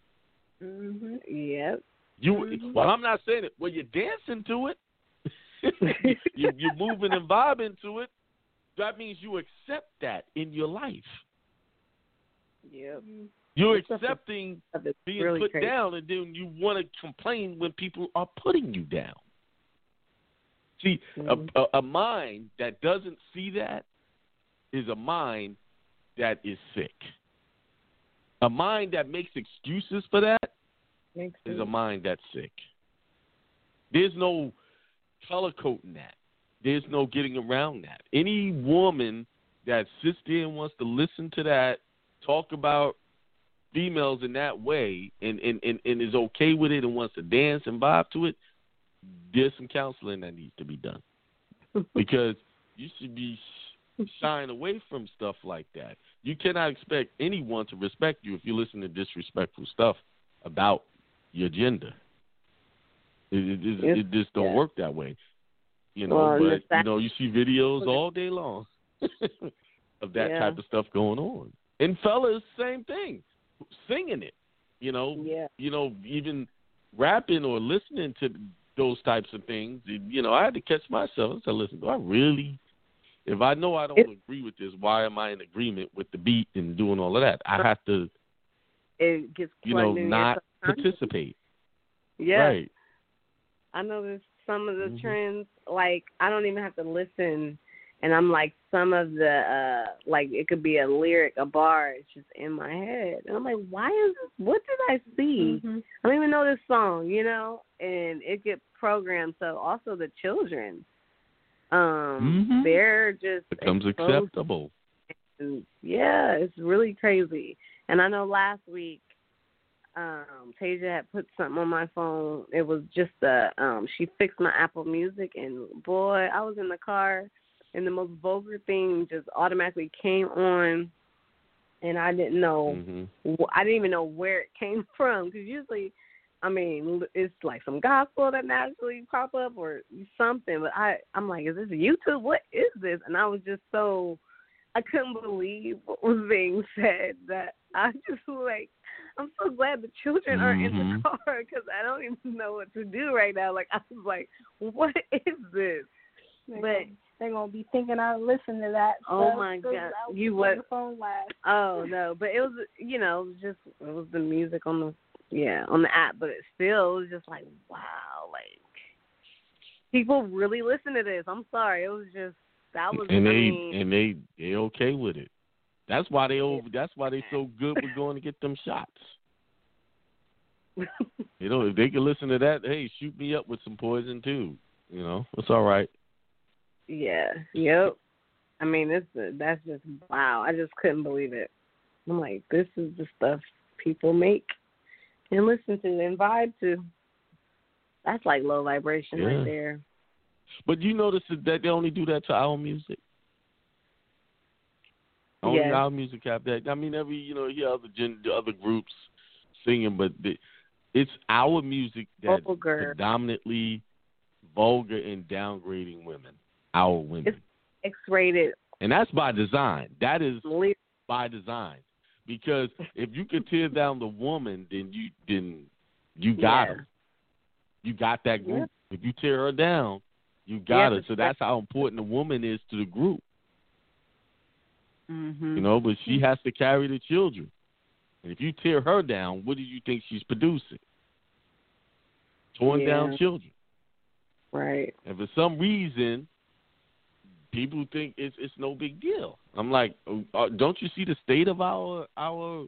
Speaker 4: Mhm.
Speaker 3: Yep.
Speaker 5: You
Speaker 4: Mhm.
Speaker 5: well, I'm not saying it. Well, you're dancing to it. you, you're moving and vibing to it. That means you accept that in your life.
Speaker 3: Yep.
Speaker 5: You're
Speaker 3: It's
Speaker 5: accepting
Speaker 3: It's
Speaker 5: being
Speaker 3: really
Speaker 5: put
Speaker 3: crazy.
Speaker 5: down, and then you want to complain when people are putting you down. See,
Speaker 3: Mhm.
Speaker 5: a, a, a mind that doesn't see that is a mind that is sick. A mind that makes excuses for that
Speaker 3: Makes
Speaker 5: is a mind that's sick. There's no color coding that. There's no getting around that. Any woman that sits there and wants to listen to that, talk about females in that way, and, and, and, and is okay with it and wants to dance and vibe to it, there's some counseling that needs to be done. because you should be shying away from stuff like that. You cannot expect anyone to respect you if you listen to disrespectful stuff about your gender. It, it, it, it just don't
Speaker 3: yeah.
Speaker 5: work that way. You know,
Speaker 3: Well,
Speaker 5: but you know, you see videos all day long of that
Speaker 3: Yeah.
Speaker 5: type of stuff going on. And fellas, same thing, singing it. You know,
Speaker 3: Yeah.
Speaker 5: you know, even rapping or listening to those types of things, you know, I had to catch myself. I said, listen, do I really? If I know I don't
Speaker 3: It-
Speaker 5: agree with this, why am I in agreement with the beat and doing all of that? I have to,
Speaker 3: It gets
Speaker 5: you know, not. Participate.
Speaker 3: Yeah.
Speaker 5: Right.
Speaker 3: I noticed some of the
Speaker 5: Mhm.
Speaker 3: trends. Like I don't even have to listen, and I'm like some of the uh like it could be a lyric, a bar. It's just in my head, and I'm like, why is this? What did I see?
Speaker 4: Mhm.
Speaker 3: I don't even know this song, you know. And it get programmed. So also the children, um,
Speaker 5: Mhm.
Speaker 3: they're just
Speaker 5: Becomes acceptable.
Speaker 3: and yeah, it's really crazy. And I know last week, um, Tasia had put something on my phone. It was just a um she fixed my Apple Music and boy, I was in the car and the most vulgar thing just automatically came on and I didn't know
Speaker 5: hmm
Speaker 3: I didn't even know where it came from because usually, I mean, it's like some gospel that naturally pop up or something. But I, I'm like, is this YouTube? What is this? And I was just so, I couldn't believe what was being said. That I just like, I'm so glad the children are in
Speaker 5: Mhm.
Speaker 3: the car because I don't even know what to do right now. Like I was like, what is this?
Speaker 4: They're
Speaker 3: But
Speaker 4: gonna, they're gonna be thinking I listen to that.
Speaker 3: Oh
Speaker 4: stuff,
Speaker 3: my
Speaker 4: 'cause
Speaker 3: God.
Speaker 4: I
Speaker 3: You
Speaker 4: on
Speaker 3: what-
Speaker 4: phone last.
Speaker 3: Oh no, but it was you know it was just it was the music on the yeah on the app, but it still was just like wow, like people really listen to this. I'm sorry, it was just that was
Speaker 5: and
Speaker 3: I
Speaker 5: they
Speaker 3: mean,
Speaker 5: and they they okay with it. That's why they over. That's why they so good with going to get them shots. You know, if they can listen to that, hey, shoot me up with some poison too. You know, it's all right.
Speaker 3: yeah, yep. I mean, this that's just wow. I just couldn't believe it. I'm like, this is the stuff people make and listen to and vibe to. That's like low vibration
Speaker 5: Yeah.
Speaker 3: right there.
Speaker 5: But you notice that they only do that to our music. Only
Speaker 3: Yes.
Speaker 5: our music have that. I mean, every you know, you hear other gen, other groups singing, but the, it's our music that's
Speaker 3: Vulgar.
Speaker 5: predominantly vulgar and downgrading women. Our women,
Speaker 3: It's- X-rated
Speaker 5: and that's by design. That is by design. Because if you can tear down the woman, then you then you got
Speaker 3: Yeah.
Speaker 5: her. You got that group. If you tear her down, you got
Speaker 3: Yeah,
Speaker 5: her. So that's how important the woman is to the group.
Speaker 3: Mm-hmm.
Speaker 5: You know, but she has to carry the children. And if you tear her down, what do you think she's producing? Torn down children.
Speaker 3: Right.
Speaker 5: And for some reason, people think it's it's no big deal. I'm like, uh, don't you see the state of our our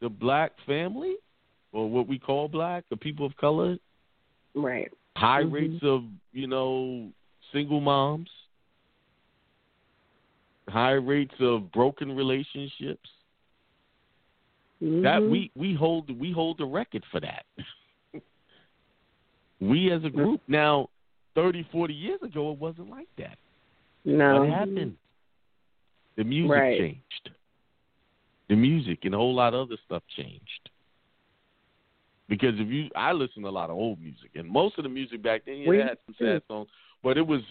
Speaker 5: the black family, or what we call black, the people of color?
Speaker 3: Right.
Speaker 5: High
Speaker 3: Mhm.
Speaker 5: rates of you know single moms, high rates of broken relationships. That
Speaker 3: Mhm.
Speaker 5: we we hold we hold the record for that. we as a group now 30, 40 years ago, it wasn't like that.
Speaker 3: No.
Speaker 5: What happened? The music
Speaker 3: Right.
Speaker 5: changed. The music and a whole lot of other stuff changed. Because if you, I listen to a lot of old music, and most of the music back then, yeah, had some sad songs, but it was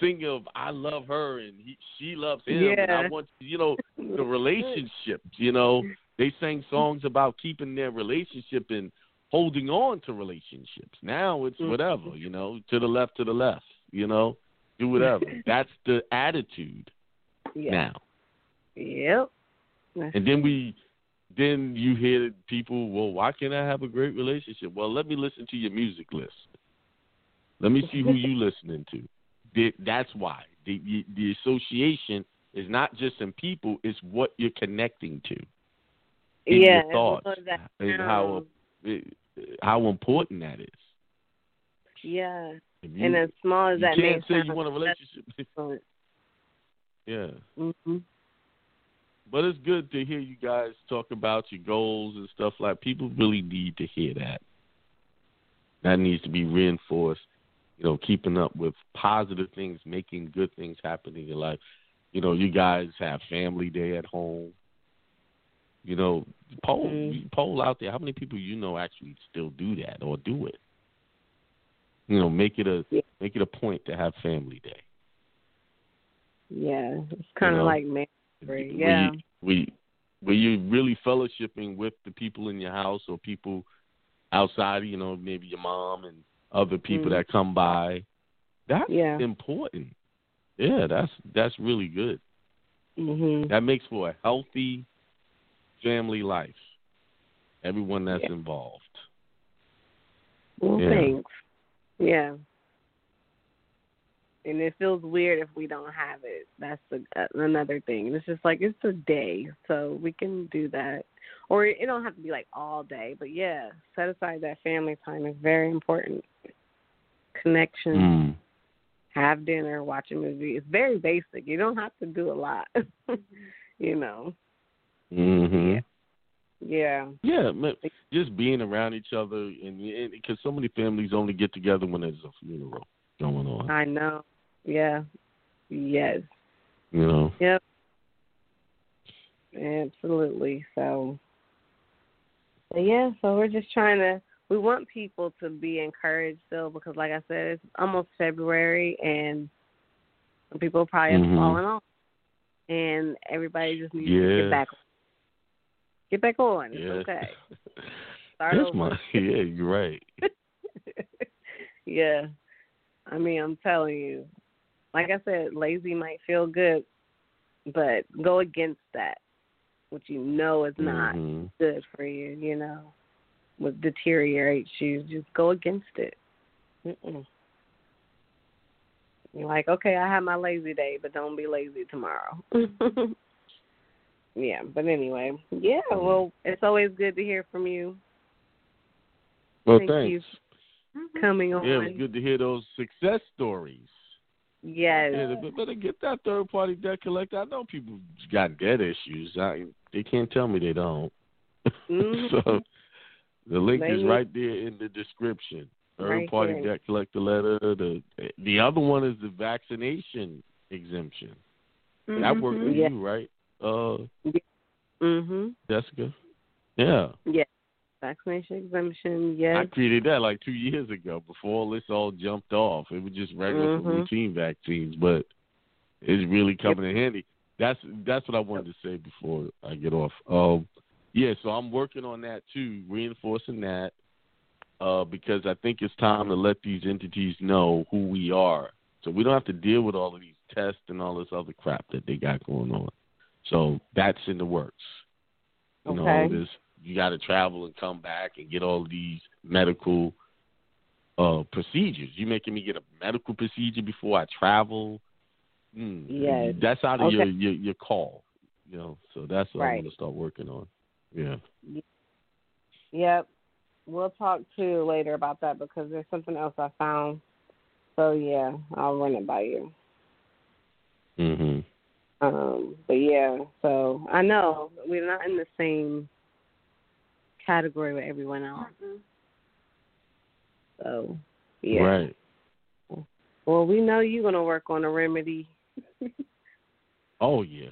Speaker 5: singing of I love her and he, she loves him, and I
Speaker 3: Yeah.
Speaker 5: want you know the relationship. You know, they sang songs about keeping their relationship and holding on to relationships. Now it's
Speaker 3: Mhm.
Speaker 5: whatever, you know, to the left, to the left, you know, do whatever. That's the attitude
Speaker 3: Yeah.
Speaker 5: now.
Speaker 3: Yep.
Speaker 5: And then we, then you hear people, well, why can't I have a great relationship? Well, let me listen to your music list. Let me see who you listening to. That's why the, the association is not just in people; it's what you're connecting to. in
Speaker 3: yeah.
Speaker 5: your thoughts
Speaker 3: and that
Speaker 5: and how how important that is.
Speaker 3: yeah.
Speaker 5: You,
Speaker 3: and as small as
Speaker 5: you
Speaker 3: that
Speaker 5: can't
Speaker 3: may
Speaker 5: say you want a relationship. yeah.
Speaker 3: Mm-hmm.
Speaker 5: But it's good to hear you guys talk about your goals and stuff like people really need to hear that. That needs to be reinforced. You know, keeping up with positive things, making good things happen in your life. You know, you guys have family day at home. You know, poll
Speaker 3: Mhm.
Speaker 5: poll out there. How many people you know actually still do that or do it? You know, make it a
Speaker 3: Yeah.
Speaker 5: make it a point to have family day.
Speaker 3: Yeah. It's kind of
Speaker 5: know,
Speaker 3: like marriage. Yeah.
Speaker 5: you, where, where you're really fellowshipping with the people in your house or people outside, you know, maybe your mom and other people
Speaker 3: Mm.
Speaker 5: that come by. That's
Speaker 3: Yeah.
Speaker 5: important. Yeah, that's that's really good.
Speaker 3: Mhm.
Speaker 5: That makes for a healthy family life. Everyone that's
Speaker 3: Yeah.
Speaker 5: involved.
Speaker 3: Well,
Speaker 5: Yeah.
Speaker 3: thanks. Yeah. And it feels weird if we don't have it. That's the, uh, another thing. It's just like it's a day, so we can do that. Or it don't have to be like all day, but yeah, set aside that family time is very important. Connection,
Speaker 5: Mm.
Speaker 3: have dinner, watch a movie. It's very basic. You don't have to do a lot. you know.
Speaker 5: Mhm.
Speaker 3: Yeah.
Speaker 5: Yeah, ma- just being around each other, and because so many families only get together when there's a funeral going on.
Speaker 3: I know. Yeah. Yes.
Speaker 5: You know.
Speaker 3: Yep. Absolutely. So, but yeah, so we're just trying to, we want people to be encouraged still because, like I said, it's almost February and some people probably have
Speaker 5: Mhm.
Speaker 3: fallen off. And everybody just needs to get back Get back on. It's okay. Start
Speaker 5: That's
Speaker 3: over.
Speaker 5: my yeah. You're right.
Speaker 3: yeah. I mean, I'm telling you. Like I said, lazy might feel good, but go against that, which you know is not
Speaker 5: Mhm.
Speaker 3: good for you, you know, what deteriorates you. Just go against it. Mm-mm. You're like, okay, I have my lazy day, but don't be lazy tomorrow. yeah, but anyway, yeah, well, it's always good to hear from you.
Speaker 5: Well,
Speaker 3: Thank
Speaker 5: thanks.
Speaker 3: you coming on.
Speaker 5: Yeah, it was good to hear those success stories.
Speaker 3: Yes.
Speaker 5: Yeah, they better get that third party debt collector. I know people got debt issues. I, they can't tell me they don't.
Speaker 3: Mhm.
Speaker 5: so the link
Speaker 3: They
Speaker 5: is right there in the description. Third
Speaker 3: Right
Speaker 5: party
Speaker 3: there.
Speaker 5: debt collector letter. The the other one is the vaccination exemption. That worked for
Speaker 3: Yeah.
Speaker 5: you, right? Uh,
Speaker 3: Mhm.
Speaker 5: Jessica. Yeah.
Speaker 3: Yeah. Vaccination exemption.
Speaker 5: I created that like two years ago before all this all jumped off. It was just regular
Speaker 3: Mhm.
Speaker 5: routine vaccines, but it's really coming in handy. That's that's what I wanted to say before I get off. Um, yeah, so I'm working on that too, reinforcing that uh, because I think it's time to let these entities know who we are, so we don't have to deal with all of these tests and all this other crap that they got going on. So that's in the works. You know,
Speaker 3: Okay.
Speaker 5: this you got to travel and come back and get all these medical uh procedures. You making me get a medical procedure before I travel? Mm,
Speaker 3: Yes.
Speaker 5: that's out of
Speaker 3: Okay.
Speaker 5: your, your your call. You know, so that's what I'm going to start working on. Yeah.
Speaker 3: Yep. We'll talk to you later about that because there's something else I found. So yeah, I'll run it by you.
Speaker 5: Mhm.
Speaker 3: Um, but yeah, so I know we're not in the same category with everyone else. Mm-hmm. So yeah.
Speaker 5: Right.
Speaker 3: Well, we know you're gonna work on a remedy.
Speaker 5: oh yeah.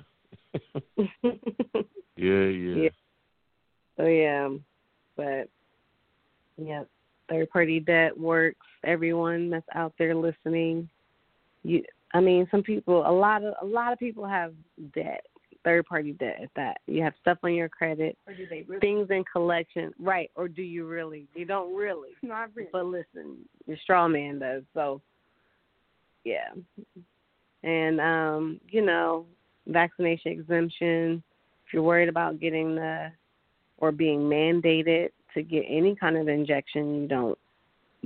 Speaker 5: yeah, yeah. Yeah.
Speaker 3: So yeah, but yeah, third party debt works. Everyone that's out there listening, you. I mean, some people, a lot of a lot of people have debt, third party debt at that. You have stuff on your credit,
Speaker 4: or do they really?
Speaker 3: things in collection, right? Or do you really? You don't really.
Speaker 4: Not really.
Speaker 3: But listen, your straw man does. So, yeah, and um, you know, vaccination exemption. If you're worried about getting the or being mandated to get any kind of injection you don't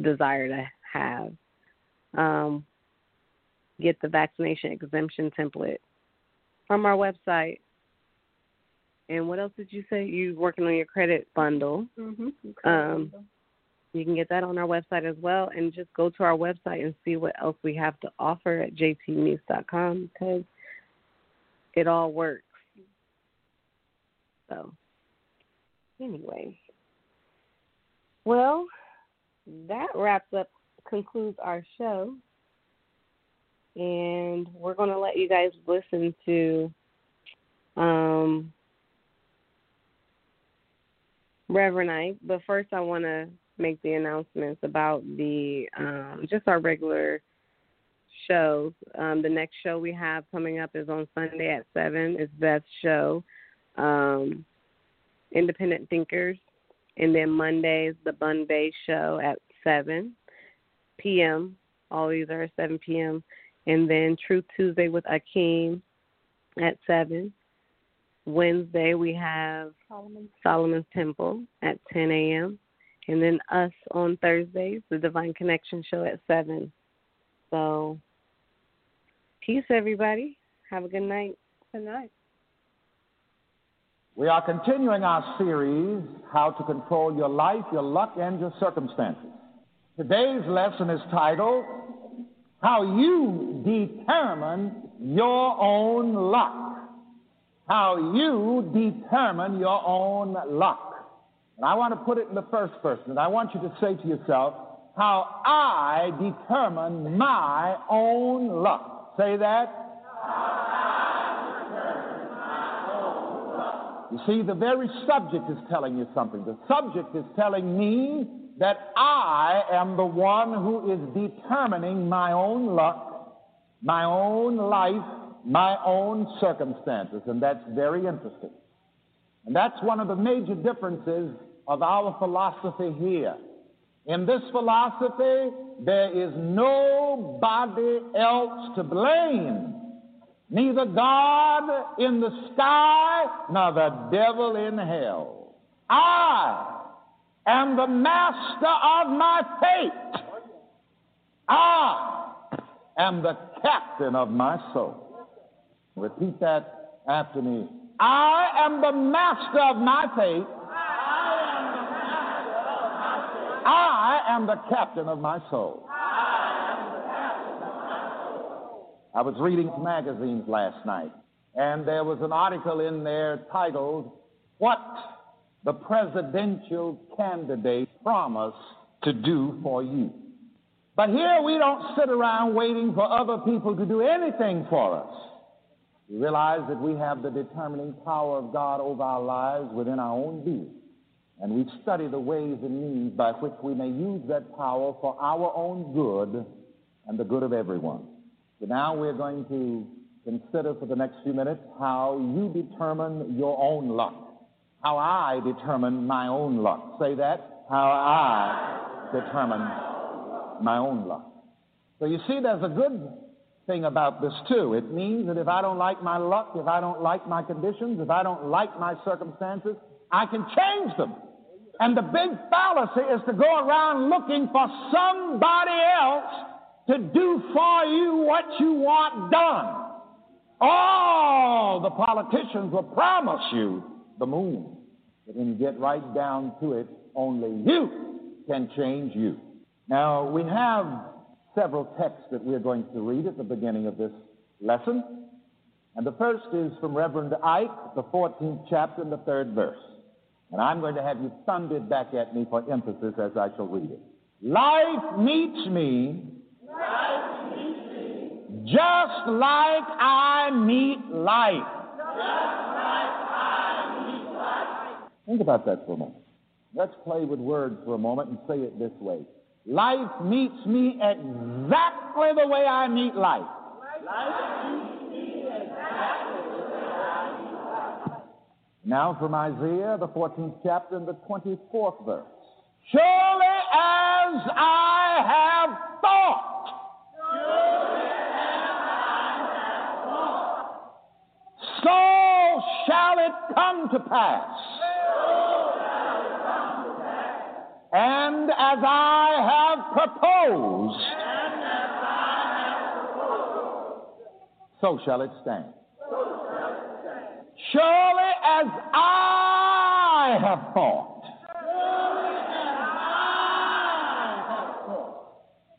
Speaker 3: desire to have, um, get the vaccination exemption template from our website. And what else did you say? You working on your credit bundle?
Speaker 4: Mm-hmm.
Speaker 3: Um, you can get that on our website as well, and just go to our website and see what else we have to offer at jtmuse.com because it all works. So, anyway, well, that wraps up, concludes our show. And we're going to let you guys listen to um, Reverend Ike. But first, I want to make the announcements about the um, just our regular shows. Um, the next show we have coming up is on Sunday at seven. It's Beth's show, um, Independent Thinkers, and then Mondays the Bun Bay show at seven p.m. All these are at seven p.m. And then Truth Tuesday with Akeem at seven. Wednesday we have
Speaker 4: Solomon.
Speaker 3: Solomon's Temple at 10 a.m. And then us on Thursdays, the Divine Connection show at 7. So, peace, everybody. Have a good night.
Speaker 4: Good night.
Speaker 2: We are continuing our series, How to Control Your Life, Your Luck, and Your Circumstances. Today's lesson is titled, How You Determine Your Own Luck. How you determine your own luck. And I want to put it in the first person, and I want you to say to yourself, How I determine my own luck. Say that. You see, the very subject is telling you something. The subject is telling me that I am the one who is determining my own luck, my own life, my own circumstances. And that's very interesting. And that's one of the major differences of our philosophy here. In this philosophy, there is nobody else to blame. Neither God in the sky nor the devil in hell. I am the master of my fate. I am the captain of my soul. Repeat that after me. I am the master of my fate. I am the captain of my soul. I was reading magazines last night, and there was an article in there titled, What the Presidential Candidate Promised to Do for You. But here we don't sit around waiting for other people to do anything for us. We realize that we have the determining power of God over our lives within our own being. And we study the ways and means by which we may use that power for our own good and the good of everyone. So now we're going to consider for the next few minutes how you determine your own luck. How I determine my own luck. Say that. How I determine my own luck. So you see, there's a good thing about this too. It means that if I don't like my luck, if I don't like my conditions, if I don't like my circumstances, I can change them. And the big fallacy is to go around looking for somebody else to do for you what you want done. All the politicians will promise you the moon. But when you get right down to it, only you can change you. Now, we have several texts that we're going to read at the beginning of this lesson. And the first is from Reverend Ike, the 14th chapter and the third verse. And I'm going to have you thunder it back at me for emphasis as I shall read it. Life meets me just like I meet life. Think about that for a moment. Let's play with words for a moment and say it this way. Life meets me exactly the way I meet life. Now from Isaiah, the 14th chapter and the 24th verse. Surely as I have thought, so shall it come to pass. And as I have proposed, so shall it stand. Surely as I have thought.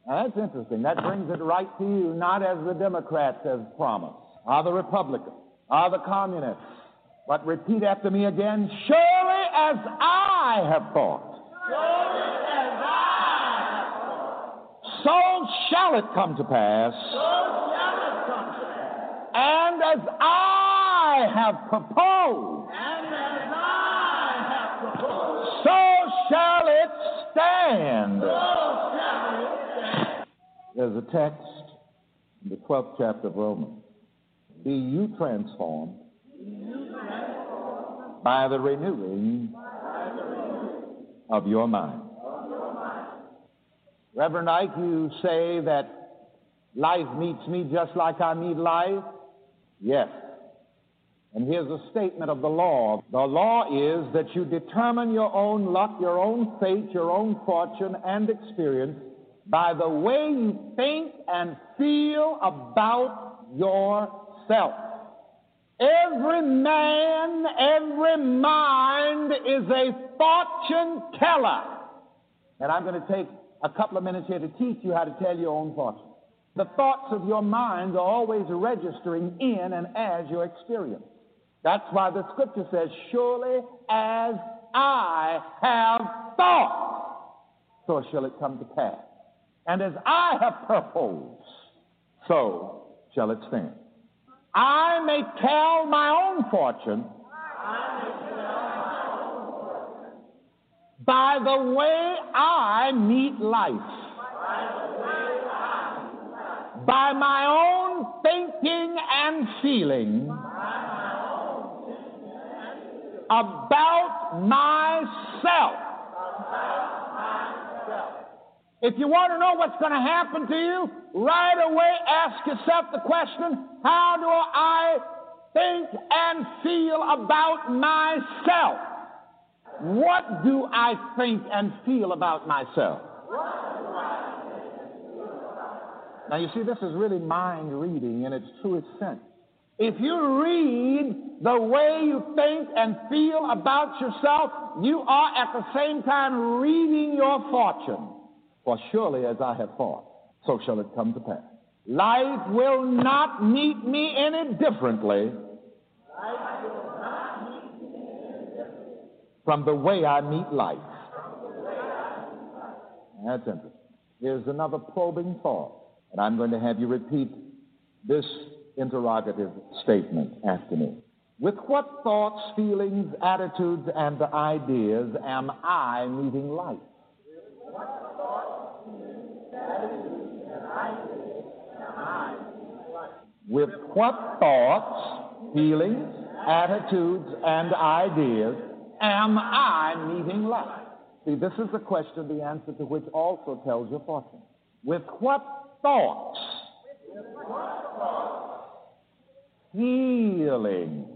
Speaker 2: Now that's interesting. That brings it right to you, not as the Democrats have promised, or the Republicans, or the Communists. But repeat after me again, surely as I have thought. So shall it come to pass. And as I have proposed. So shall it stand. There's a text in the 12th chapter of Romans. Be you transformed by the renewing of your mind. Reverend Ike, you say that life meets me just like I meet life? Yes. And here's a statement of the law. The law is that you determine your own luck, your own fate, your own fortune and experience by the way you think and feel about yourself. Every man, every mind is a fortune teller. And I'm going to take a couple of minutes here to teach you how to tell your own fortune. The thoughts of your mind are always registering in and as your experience. That's why the scripture says, Surely as I have thought, so shall it come to pass. And as I have purposed, so shall it stand. I may tell my own fortune by the way I meet life. By my own thinking and feeling about myself. If you want to know what's going to happen to you, right away ask yourself the question how do I think and feel about myself? What do I think and feel about myself? Now, you see, this is really mind reading in its truest sense. If you read the way you think and feel about yourself, you are at the same time reading your fortune. For surely as I have thought, so shall it come to pass. Life will not meet me any differently from the way I meet life. That's interesting. Here's another probing thought, and I'm going to have you repeat this interrogative statement after me. With what thoughts, feelings, attitudes, and ideas am I meeting life? With what thoughts, feelings, attitudes, and ideas am I meeting life? See, this is a question, the answer to which also tells your fortune. With what thoughts, feelings,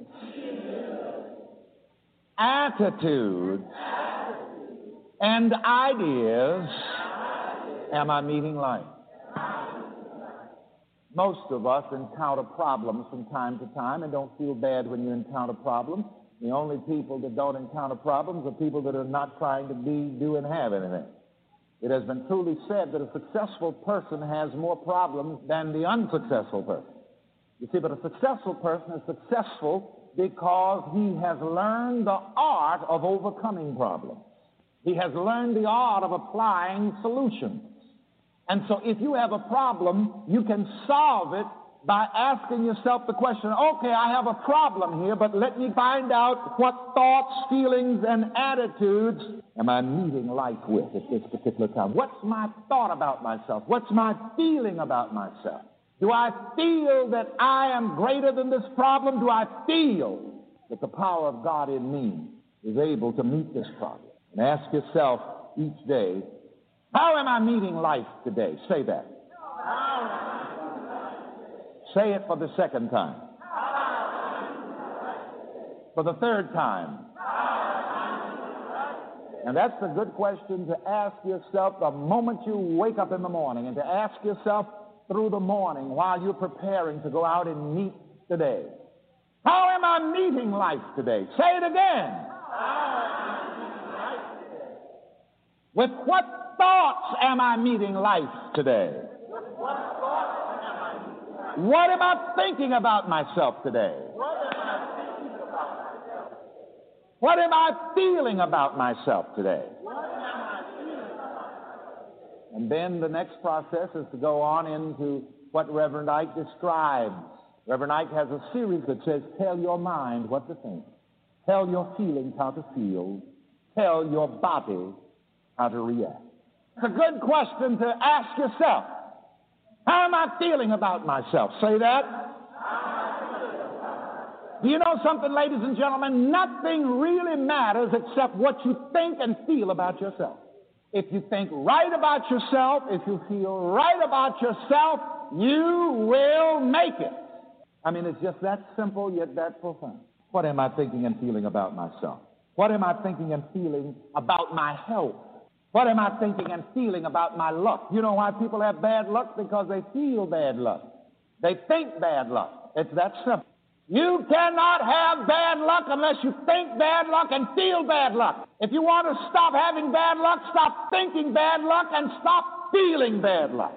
Speaker 2: attitudes, and ideas am I meeting life? Most of us encounter problems from time to time and don't feel bad when you encounter problems. The only people that don't encounter problems are people that are not trying to be, do, and have anything. It has been truly said that a successful person has more problems than the unsuccessful person. You see, but a successful person is successful because he has learned the art of overcoming problems. He has learned the art of applying solutions. And so if you have a problem, you can solve it by asking yourself the question, okay, I have a problem here, but let me find out what thoughts, feelings, and attitudes am I meeting life with at this particular time? What's my thought about myself? What's my feeling about myself? Do I feel that I am greater than this problem? Do I feel that the power of God in me is able to meet this problem? And ask yourself each day, how am I meeting life today? Say that. Say it for the second time. For the third time. And that's a good question to ask yourself the moment you wake up in the morning and to ask yourself through the morning while you're preparing to go out and meet today. How am I meeting life today? Say it again. With what thoughts am I meeting life today? What am I thinking about myself today? What am I feeling about myself today? And then the next process is to go on into what Reverend Ike describes. Reverend Ike has a series that says, Tell your mind what to think, tell your feelings how to feel, tell your body how to react. It's a good question to ask yourself. How am I feeling about myself? Say that. Do you know something, ladies and gentlemen? Nothing really matters except what you think and feel about yourself. If you think right about yourself, if you feel right about yourself, you will make it. I mean, it's just that simple yet that profound. What am I thinking and feeling about myself? What am I thinking and feeling about my health? What am I thinking and feeling about my luck? You know why people have bad luck? Because they feel bad luck. They think bad luck. It's that simple. You cannot have bad luck unless you think bad luck and feel bad luck. If you want to stop having bad luck, stop thinking bad luck and stop feeling bad luck.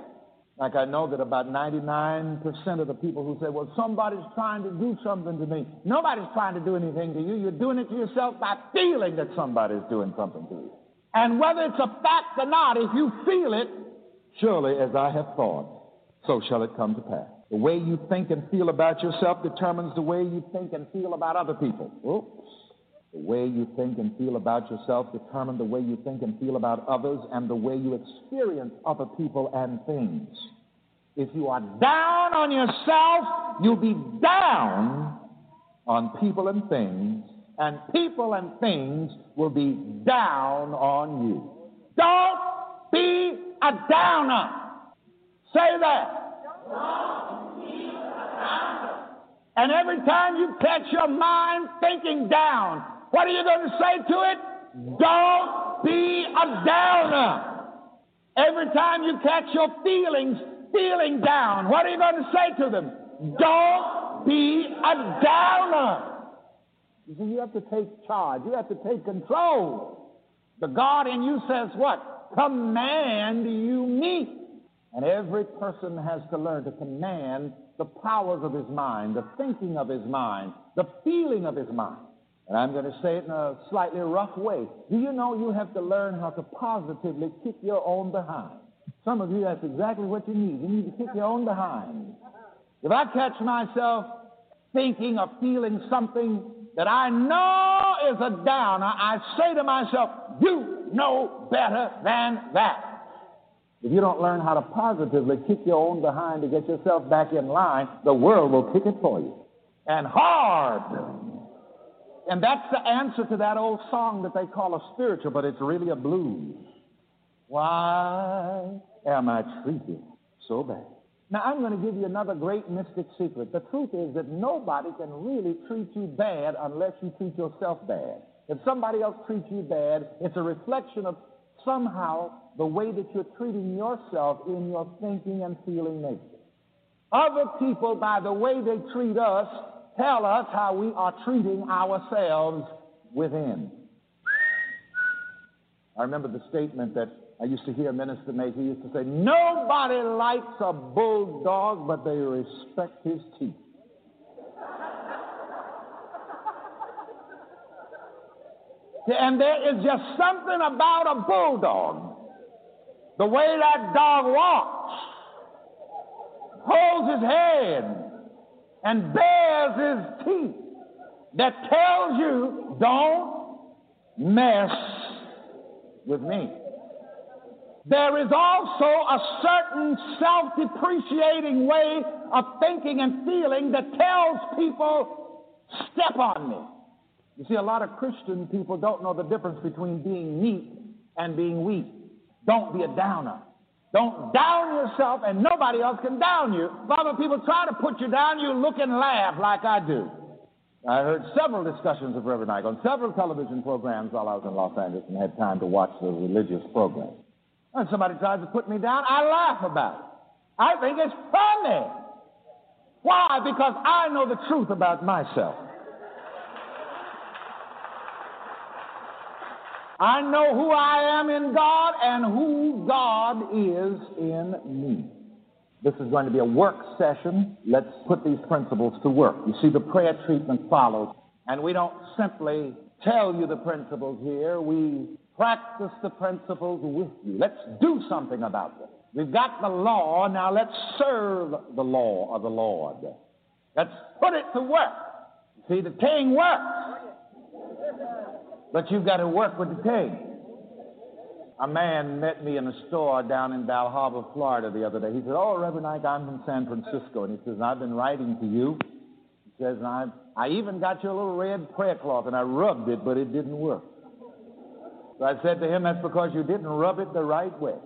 Speaker 2: Like I know that about 99% of the people who say, well, somebody's trying to do something to me. Nobody's trying to do anything to you. You're doing it to yourself by feeling that somebody's doing something to you. And whether it's a fact or not, if you feel it, surely as I have thought, so shall it come to pass. The way you think and feel about yourself determines the way you think and feel about other people. Oops. The way you think and feel about yourself determines the way you think and feel about others and the way you experience other people and things. If you are down on yourself, you'll be down on people and things and people and things will be down on you. Don't be a downer. Say that. And every time you catch your mind thinking down, what are you going to say to it? Don't be a downer. Every time you catch your feelings feeling down, what are you going to say to them? Don't be a downer. You see, you have to take charge. You have to take control. The God in you says what? Command you me. And every person has to learn to command the powers of his mind, the thinking of his mind, the feeling of his mind. And I'm going to say it in a slightly rough way. Do you know you have to learn how to positively kick your own behind? Some of you, that's exactly what you need. You need to kick your own behind. If I catch myself thinking or feeling something that I know is a downer, I say to myself, You know better than that. If you don't learn how to positively kick your own behind to get yourself back in line, the world will kick it for you. And hard. And that's the answer to that old song that they call a spiritual, but it's really a blues. Why am I treated so bad? Now, I'm going to give you another great mystic secret. The truth is that nobody can really treat you bad unless you treat yourself bad. If somebody else treats you bad, it's a reflection of somehow the way that you're treating yourself in your thinking and feeling nature. Other people, by the way they treat us, tell us how we are treating ourselves within. I remember the statement that I used to hear Minister make. He used to say, Nobody likes a bulldog, but they respect his teeth. and there is just something about a bulldog the way that dog walks, holds his head, and bares his teeth, that tells you, don't mess with me. There is also a certain self depreciating way of thinking and feeling that tells people, step on me. You see, a lot of Christian people don't know the difference between being meek and being weak. Don't be a downer. Don't down yourself, and nobody else can down you. Of people try to put you down, you look and laugh like I do. I heard several discussions of Reverend Ike on several television programs while I was in Los Angeles and had time to watch the religious programs. And somebody tries to put me down, I laugh about it. I think it's funny. Why? Because I know the truth about myself. I know who I am in God and who God is in me. This is going to be a work session. Let's put these principles to work. You see, the prayer treatment follows, and we don't simply tell you the principles here, we practice the principles with you. Let's do something about them. We've got the law, now let's serve the law of the Lord. Let's put it to work. See, the king works. But you've got to work with the king. A man met me in a store down in Harbour, Florida the other day. He said, Oh, Reverend Ike, I'm from San Francisco. And he says, I've been writing to you. He says, I, I even got you a little red prayer cloth, and I rubbed it, but it didn't work. So I said to him, That's because you didn't rub it the right way.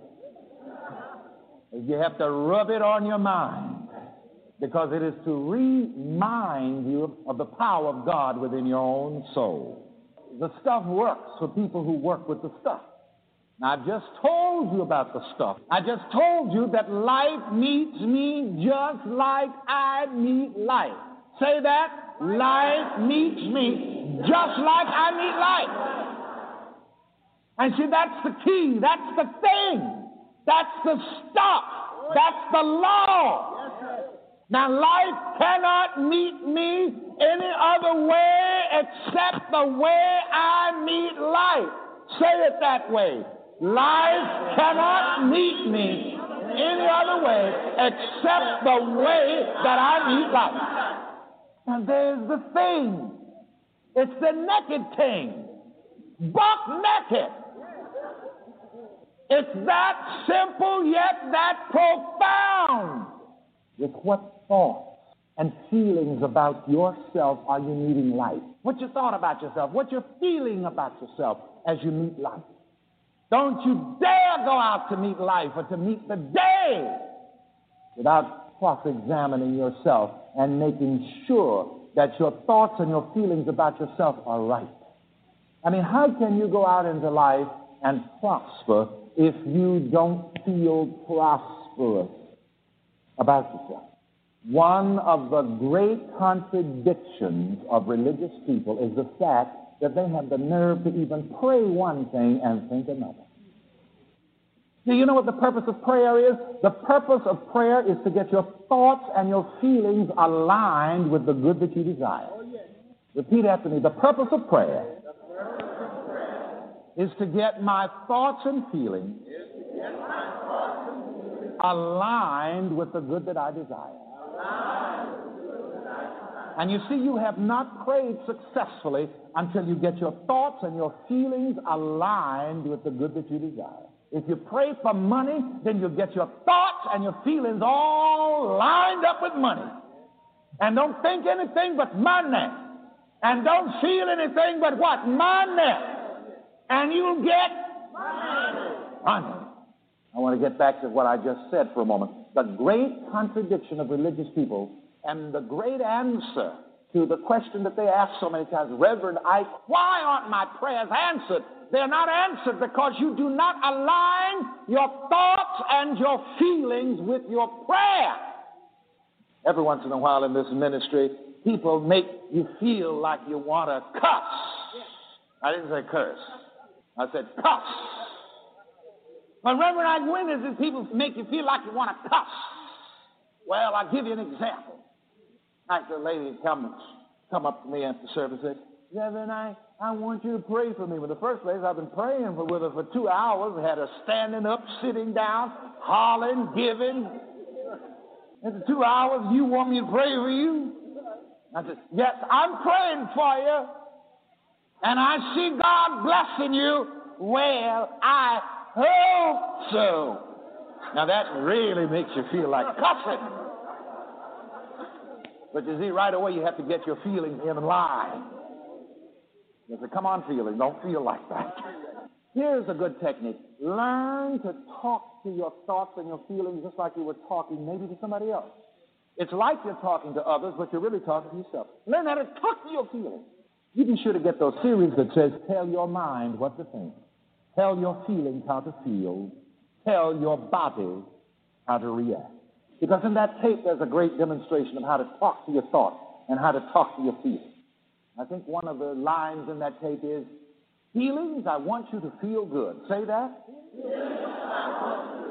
Speaker 2: You have to rub it on your mind because it is to remind you of the power of God within your own soul the stuff works for people who work with the stuff. Now, I've just told you about the stuff. I just told you that life meets me just like I meet life. Say that. Life meets me just like I meet life. And see, that's the key. That's the thing. That's the stuff. That's the law. Now, life cannot meet me any other way except the way I meet life. Say it that way. Life cannot meet me any other way except the way that I meet life. And there's the thing. It's the naked thing. Buck naked. It's that simple yet that profound. With what thoughts and feelings about yourself are you meeting life? What you thought about yourself? What you're feeling about yourself as you meet life? Don't you dare go out to meet life or to meet the day without cross examining yourself and making sure that your thoughts and your feelings about yourself are right. I mean, how can you go out into life and prosper if you don't feel prosperous about yourself? One of the great contradictions of religious people is the fact that they have the nerve to even pray one thing and think another. Do you know what the purpose of prayer is? The purpose of prayer is to get your thoughts and your feelings aligned with the good that you desire. Oh, Repeat after me. The purpose of prayer is to get my thoughts and feelings aligned with the good that I desire. And you see, you have not prayed successfully until you get your thoughts and your feelings aligned with the good that you desire. If you pray for money, then you get your thoughts and your feelings all lined up with money. And don't think anything but money. And don't feel anything but what? Money. And you'll get money. I want to get back to what I just said for a moment. The great contradiction of religious people and the great answer to the question that they ask so many times, Reverend Ike, why aren't my prayers answered? They're not answered because you do not align your thoughts and your feelings with your prayer. Every once in a while in this ministry, people make you feel like you want to cuss. I didn't say curse. I said cuss. But Reverend when does these people make you feel like you want to cuss? Well, I'll give you an example. Like the lady comes come up to me after service and said, Reverend, I, I want you to pray for me. Well, the first place, I've been praying for, with her for two hours, had her standing up, sitting down, hollering, giving. After two hours, you want me to pray for you? I said, Yes, I'm praying for you. And I see God blessing you. Well, I hope so. Now that really makes you feel like cussing. But you see, right away you have to get your feelings in line. You say, come on, feeling, don't feel like that. Here's a good technique. Learn to talk to your thoughts and your feelings just like you were talking maybe to somebody else. It's like you're talking to others, but you're really talking to yourself. Learn how to talk to your feelings. You be sure to get those series that says, tell your mind what to think. Tell your feelings how to feel. Tell your body how to react. Because in that tape, there's a great demonstration of how to talk to your thoughts and how to talk to your feelings. I think one of the lines in that tape is, Feelings, I want you to feel good. Say that.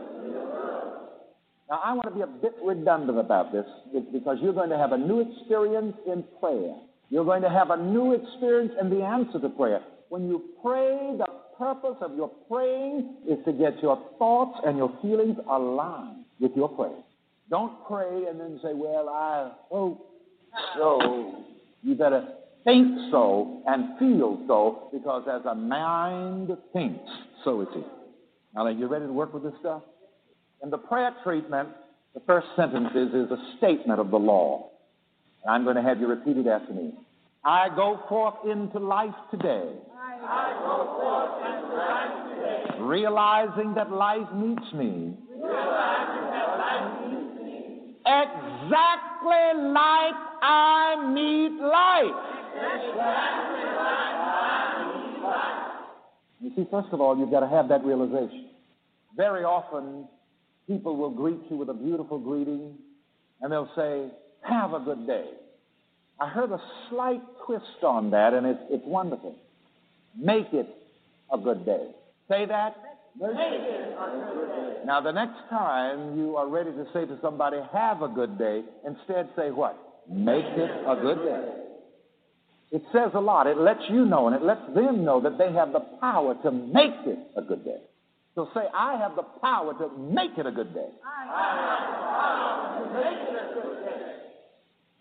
Speaker 2: Now, I want to be a bit redundant about this because you're going to have a new experience in prayer. You're going to have a new experience in the answer to prayer. When you pray, the purpose of your praying is to get your thoughts and your feelings aligned with your prayer. Don't pray and then say, Well, I hope so. You better think so and feel so because as a mind thinks, so is it. Now, are you ready to work with this stuff? In the prayer treatment, the first sentence is, is a statement of the law. And I'm going to have you repeat it after me. I go forth into life today. Into life today. Realizing that life meets me. Life meets me. Exactly like I meet life. You see, first of all, you've got to have that realization. Very often, people will greet you with a beautiful greeting, and they'll say, Have a good day. I heard a slight twist on that, and it's, it's wonderful. Make it a good day. Say that. Make it a good day. Now, the next time you are ready to say to somebody, Have a good day, instead say what? Make it a good day. It says a lot. It lets you know and it lets them know that they have the power to make it a good day. So say, I have the power to make it a good day.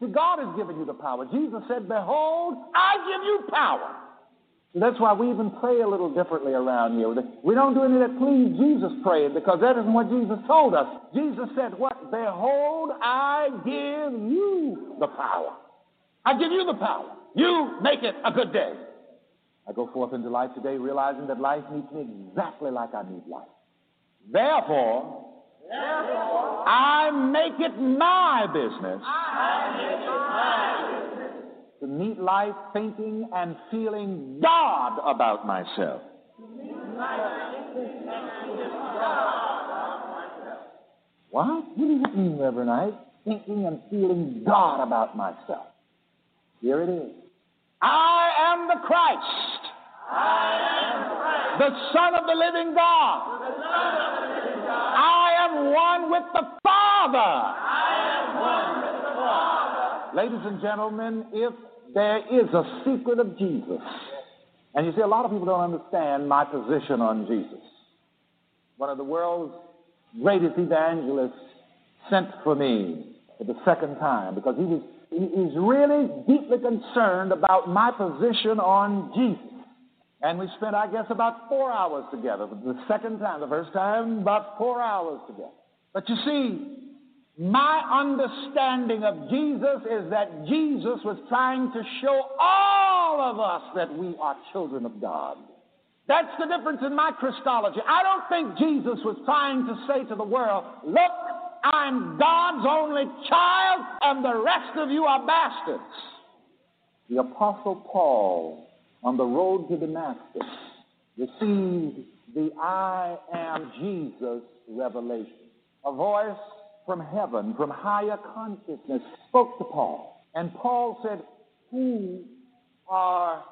Speaker 2: See, God has given you the power. Jesus said, Behold, I give you power. That's why we even pray a little differently around here. We don't do any of that please Jesus praying because that isn't what Jesus told us. Jesus said, What? Behold, I give you the power. I give you the power. You make it a good day. I go forth into life today realizing that life needs me exactly like I need life. Therefore I make it my business, it my business to meet life thinking and feeling God about myself. What? What does it mean, Reverend Ike? Thinking and feeling God about myself. Here it is. I am the Christ. I am the, Christ. the Son of the living God. I am one with the Father. Ladies and gentlemen, if there is a secret of Jesus, and you see, a lot of people don't understand my position on Jesus. One of the world's greatest evangelists sent for me for the second time because he was is really deeply concerned about my position on Jesus. And we spent, I guess, about four hours together. The second time, the first time, about four hours together. But you see, my understanding of Jesus is that Jesus was trying to show all of us that we are children of God. That's the difference in my Christology. I don't think Jesus was trying to say to the world, look, I'm God's only child, and the rest of you are bastards. The Apostle Paul, on the road to Damascus, received the I am Jesus revelation. A voice from heaven, from higher consciousness, spoke to Paul. And Paul said, Who are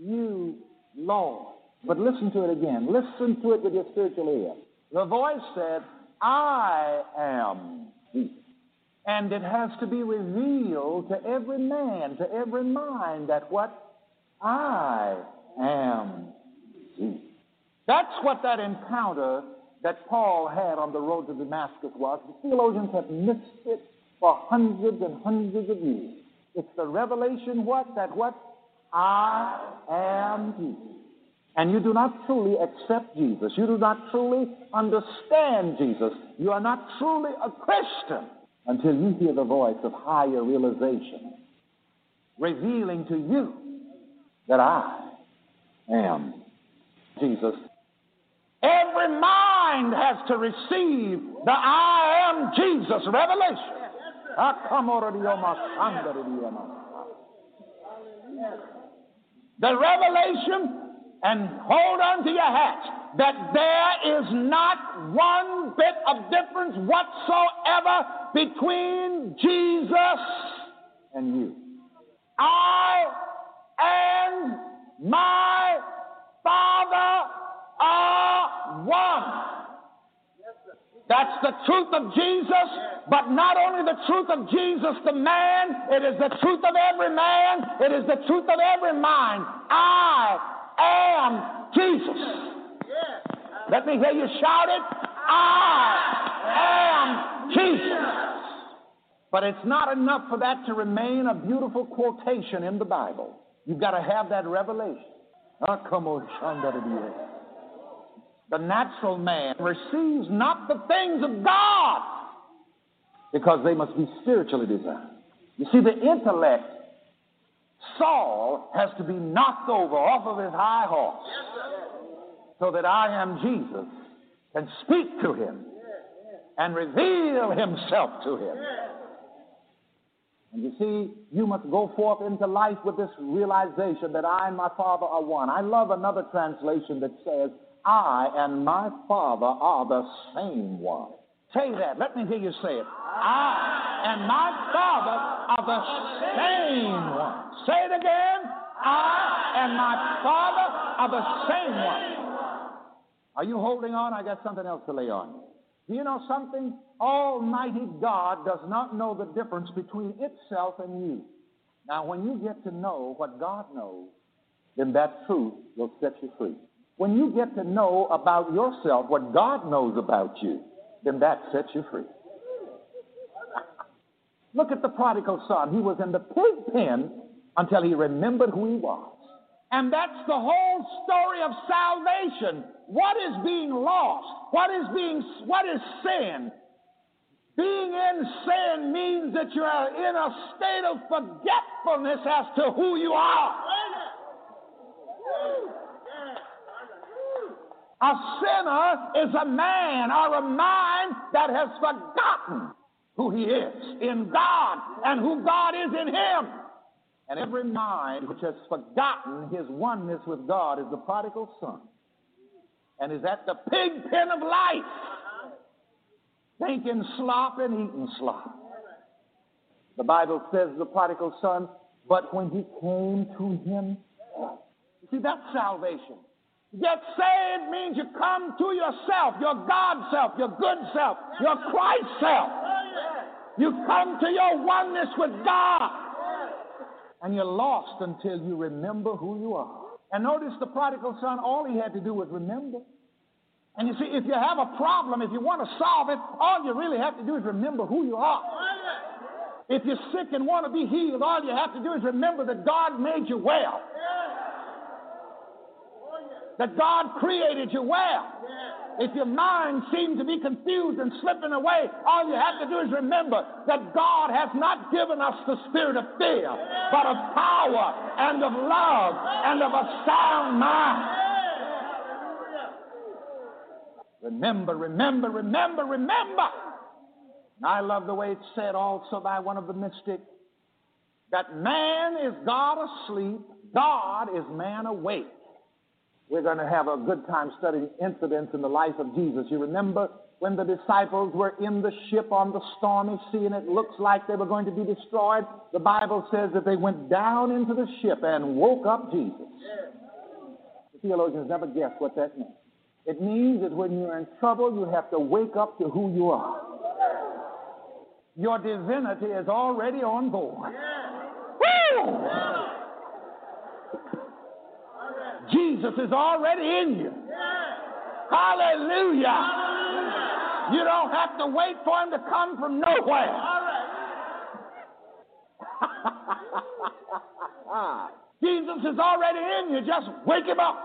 Speaker 2: you, Lord? But listen to it again. Listen to it with your spiritual ear. The voice said, I am He. And it has to be revealed to every man, to every mind, that what I am Jesus. That's what that encounter that Paul had on the road to Damascus was. The theologians have missed it for hundreds and hundreds of years. It's the revelation what? That what? I am Jesus. And you do not truly accept Jesus. You do not truly understand Jesus. You are not truly a Christian until you hear the voice of higher realization revealing to you that I am Jesus. Every mind has to receive the I am Jesus revelation. The revelation, and hold on to your hats, that there is not one bit of difference whatsoever between Jesus and you. I and my Father are one. That's the truth of Jesus, but not only the truth of Jesus, the man, it is the truth of every man, it is the truth of every mind. I am Jesus. Let me hear you shout it. I am Jesus. But it's not enough for that to remain a beautiful quotation in the Bible. You've got to have that revelation. Ah, come on, the natural man receives not the things of God because they must be spiritually designed. You see, the intellect, Saul has to be knocked over off of his high horse so that I am Jesus can speak to him and reveal himself to him. And you see, you must go forth into life with this realization that I and my Father are one. I love another translation that says, I and my Father are the same one. Say that. Let me hear you say it. I and my Father are the same one. Say it again. I and my Father are the same one. Are you holding on? I got something else to lay on. Do you know something? Almighty God does not know the difference between itself and you. Now, when you get to know what God knows, then that truth will set you free. When you get to know about yourself what God knows about you, then that sets you free. Look at the prodigal son. He was in the pig pen until he remembered who he was. And that's the whole story of salvation. What is being lost? What is being what is sin? Being in sin means that you are in a state of forgetfulness as to who you are. A sinner is a man or a mind that has forgotten who he is in God and who God is in him. And every mind which has forgotten his oneness with God is the prodigal son and is at the pig pen of life, thinking slop and eating slop. The Bible says the prodigal son, but when he came to him, see, that's salvation. Get saved means you come to yourself, your God self, your good self, your Christ self. You come to your oneness with God. And you're lost until you remember who you are. And notice the prodigal son, all he had to do was remember. And you see, if you have a problem, if you want to solve it, all you really have to do is remember who you are. If you're sick and want to be healed, all you have to do is remember that God made you well that God created you well. If your mind seems to be confused and slipping away, all you have to do is remember that God has not given us the spirit of fear, but of power and of love and of a sound mind. Remember, remember, remember, remember. And I love the way it's said also by one of the mystics that man is God asleep, God is man awake. We're going to have a good time studying incidents in the life of Jesus. You remember when the disciples were in the ship on the stormy sea and it looks like they were going to be destroyed? The Bible says that they went down into the ship and woke up Jesus. The theologians never guessed what that meant. It means that when you're in trouble, you have to wake up to who you are. Your divinity is already on board. Woo! Jesus is already in you. Hallelujah. You don't have to wait for him to come from nowhere. Jesus is already in you. Just wake him up.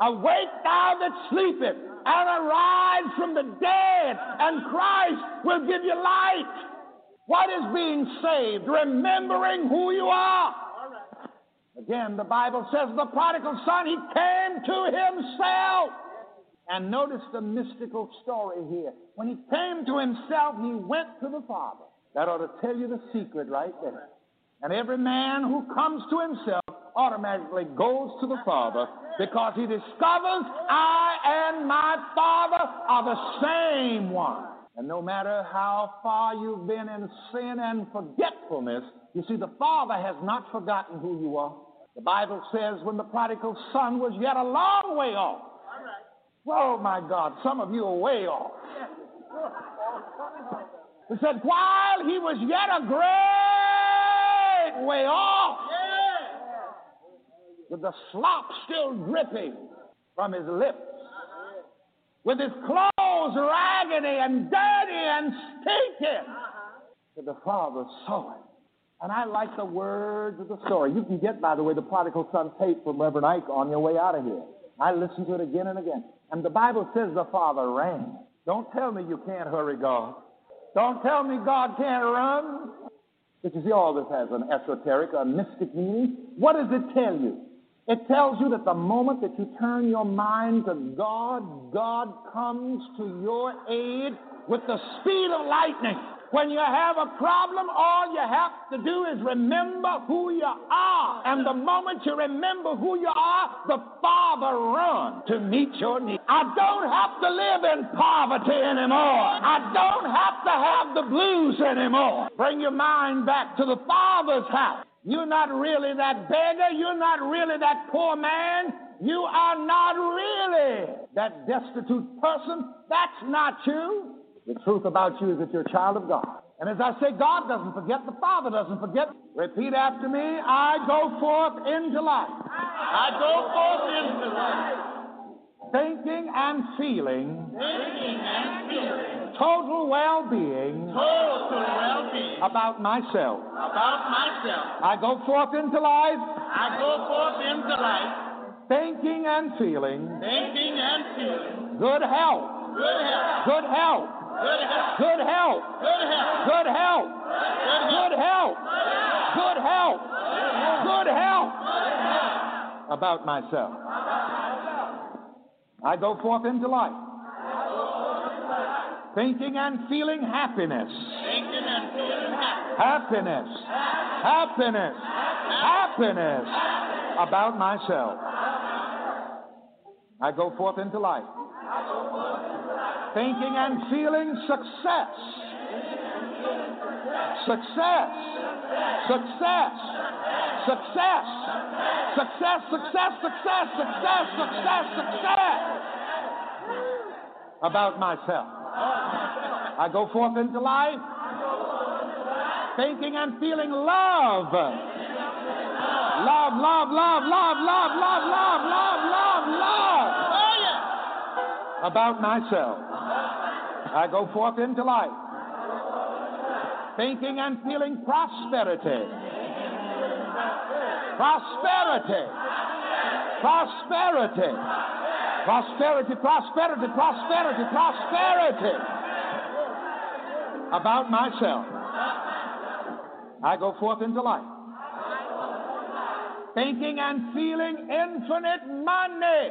Speaker 2: Awake thou that sleepeth, and arise from the dead, and Christ will give you light. What is being saved? Remembering who you are. Again, the Bible says the prodigal son, he came to himself. And notice the mystical story here. When he came to himself, he went to the Father. That ought to tell you the secret right there. And every man who comes to himself automatically goes to the Father because he discovers I and my Father are the same one. And no matter how far you've been in sin and forgetfulness, you see, the Father has not forgotten who you are. The Bible says when the prodigal son was yet a long way off. Oh, my God, some of you are way off. It said, while he was yet a great way off, with the slop still dripping from his lips, with his clothes raggedy and dirty and stinking. Uh-huh. But the father saw it. And I like the words of the story. You can get, by the way, the prodigal son tape from Reverend Ike on your way out of here. I listen to it again and again. And the Bible says the father ran. Don't tell me you can't hurry God. Don't tell me God can't run. But you see, all this has an esoteric, a mystic meaning. What does it tell you? It tells you that the moment that you turn your mind to God, God comes to your aid with the speed of lightning. When you have a problem, all you have to do is remember who you are. And the moment you remember who you are, the Father runs to meet your needs. I don't have to live in poverty anymore. I don't have to have the blues anymore. Bring your mind back to the Father's house. You're not really that beggar. You're not really that poor man. You are not really that destitute person. That's not you. The truth about you is that you're a child of God. And as I say, God doesn't forget, the Father doesn't forget. Repeat after me I go forth into life.
Speaker 7: I go forth into life.
Speaker 2: Thinking and feeling.
Speaker 7: Thinking and feeling
Speaker 2: total well-being,
Speaker 7: total well-being
Speaker 2: about myself.
Speaker 7: About myself.
Speaker 2: I go forth into life.
Speaker 7: I go forth into life.
Speaker 2: Thinking and feeling.
Speaker 7: Thinking and feeling.
Speaker 2: Good health.
Speaker 7: Good health.
Speaker 2: Good health.
Speaker 7: Good health.
Speaker 2: Good health.
Speaker 7: Good health.
Speaker 2: Good health. Good health. About myself. I go forth into life thinking and feeling happiness. Happiness. Happiness. Happiness. About myself. I go forth into life. Thinking and feeling success. Success. Success. Success. Success, success, success, success, success, success. About myself. I go forth into life thinking and feeling love. Love, love, love, love, love, love, love, love, love, love. Oh, About myself. I go forth into life thinking and feeling prosperity. Prosperity. Prosperity. Prosperity, prosperity, prosperity, prosperity. About myself. I go forth into life. Thinking and feeling infinite money.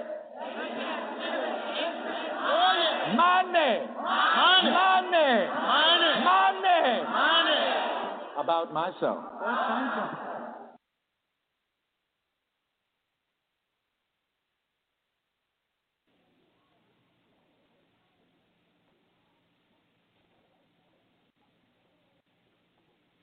Speaker 7: Money.
Speaker 2: Money.
Speaker 7: Money.
Speaker 2: Money.
Speaker 7: Money.
Speaker 2: About myself.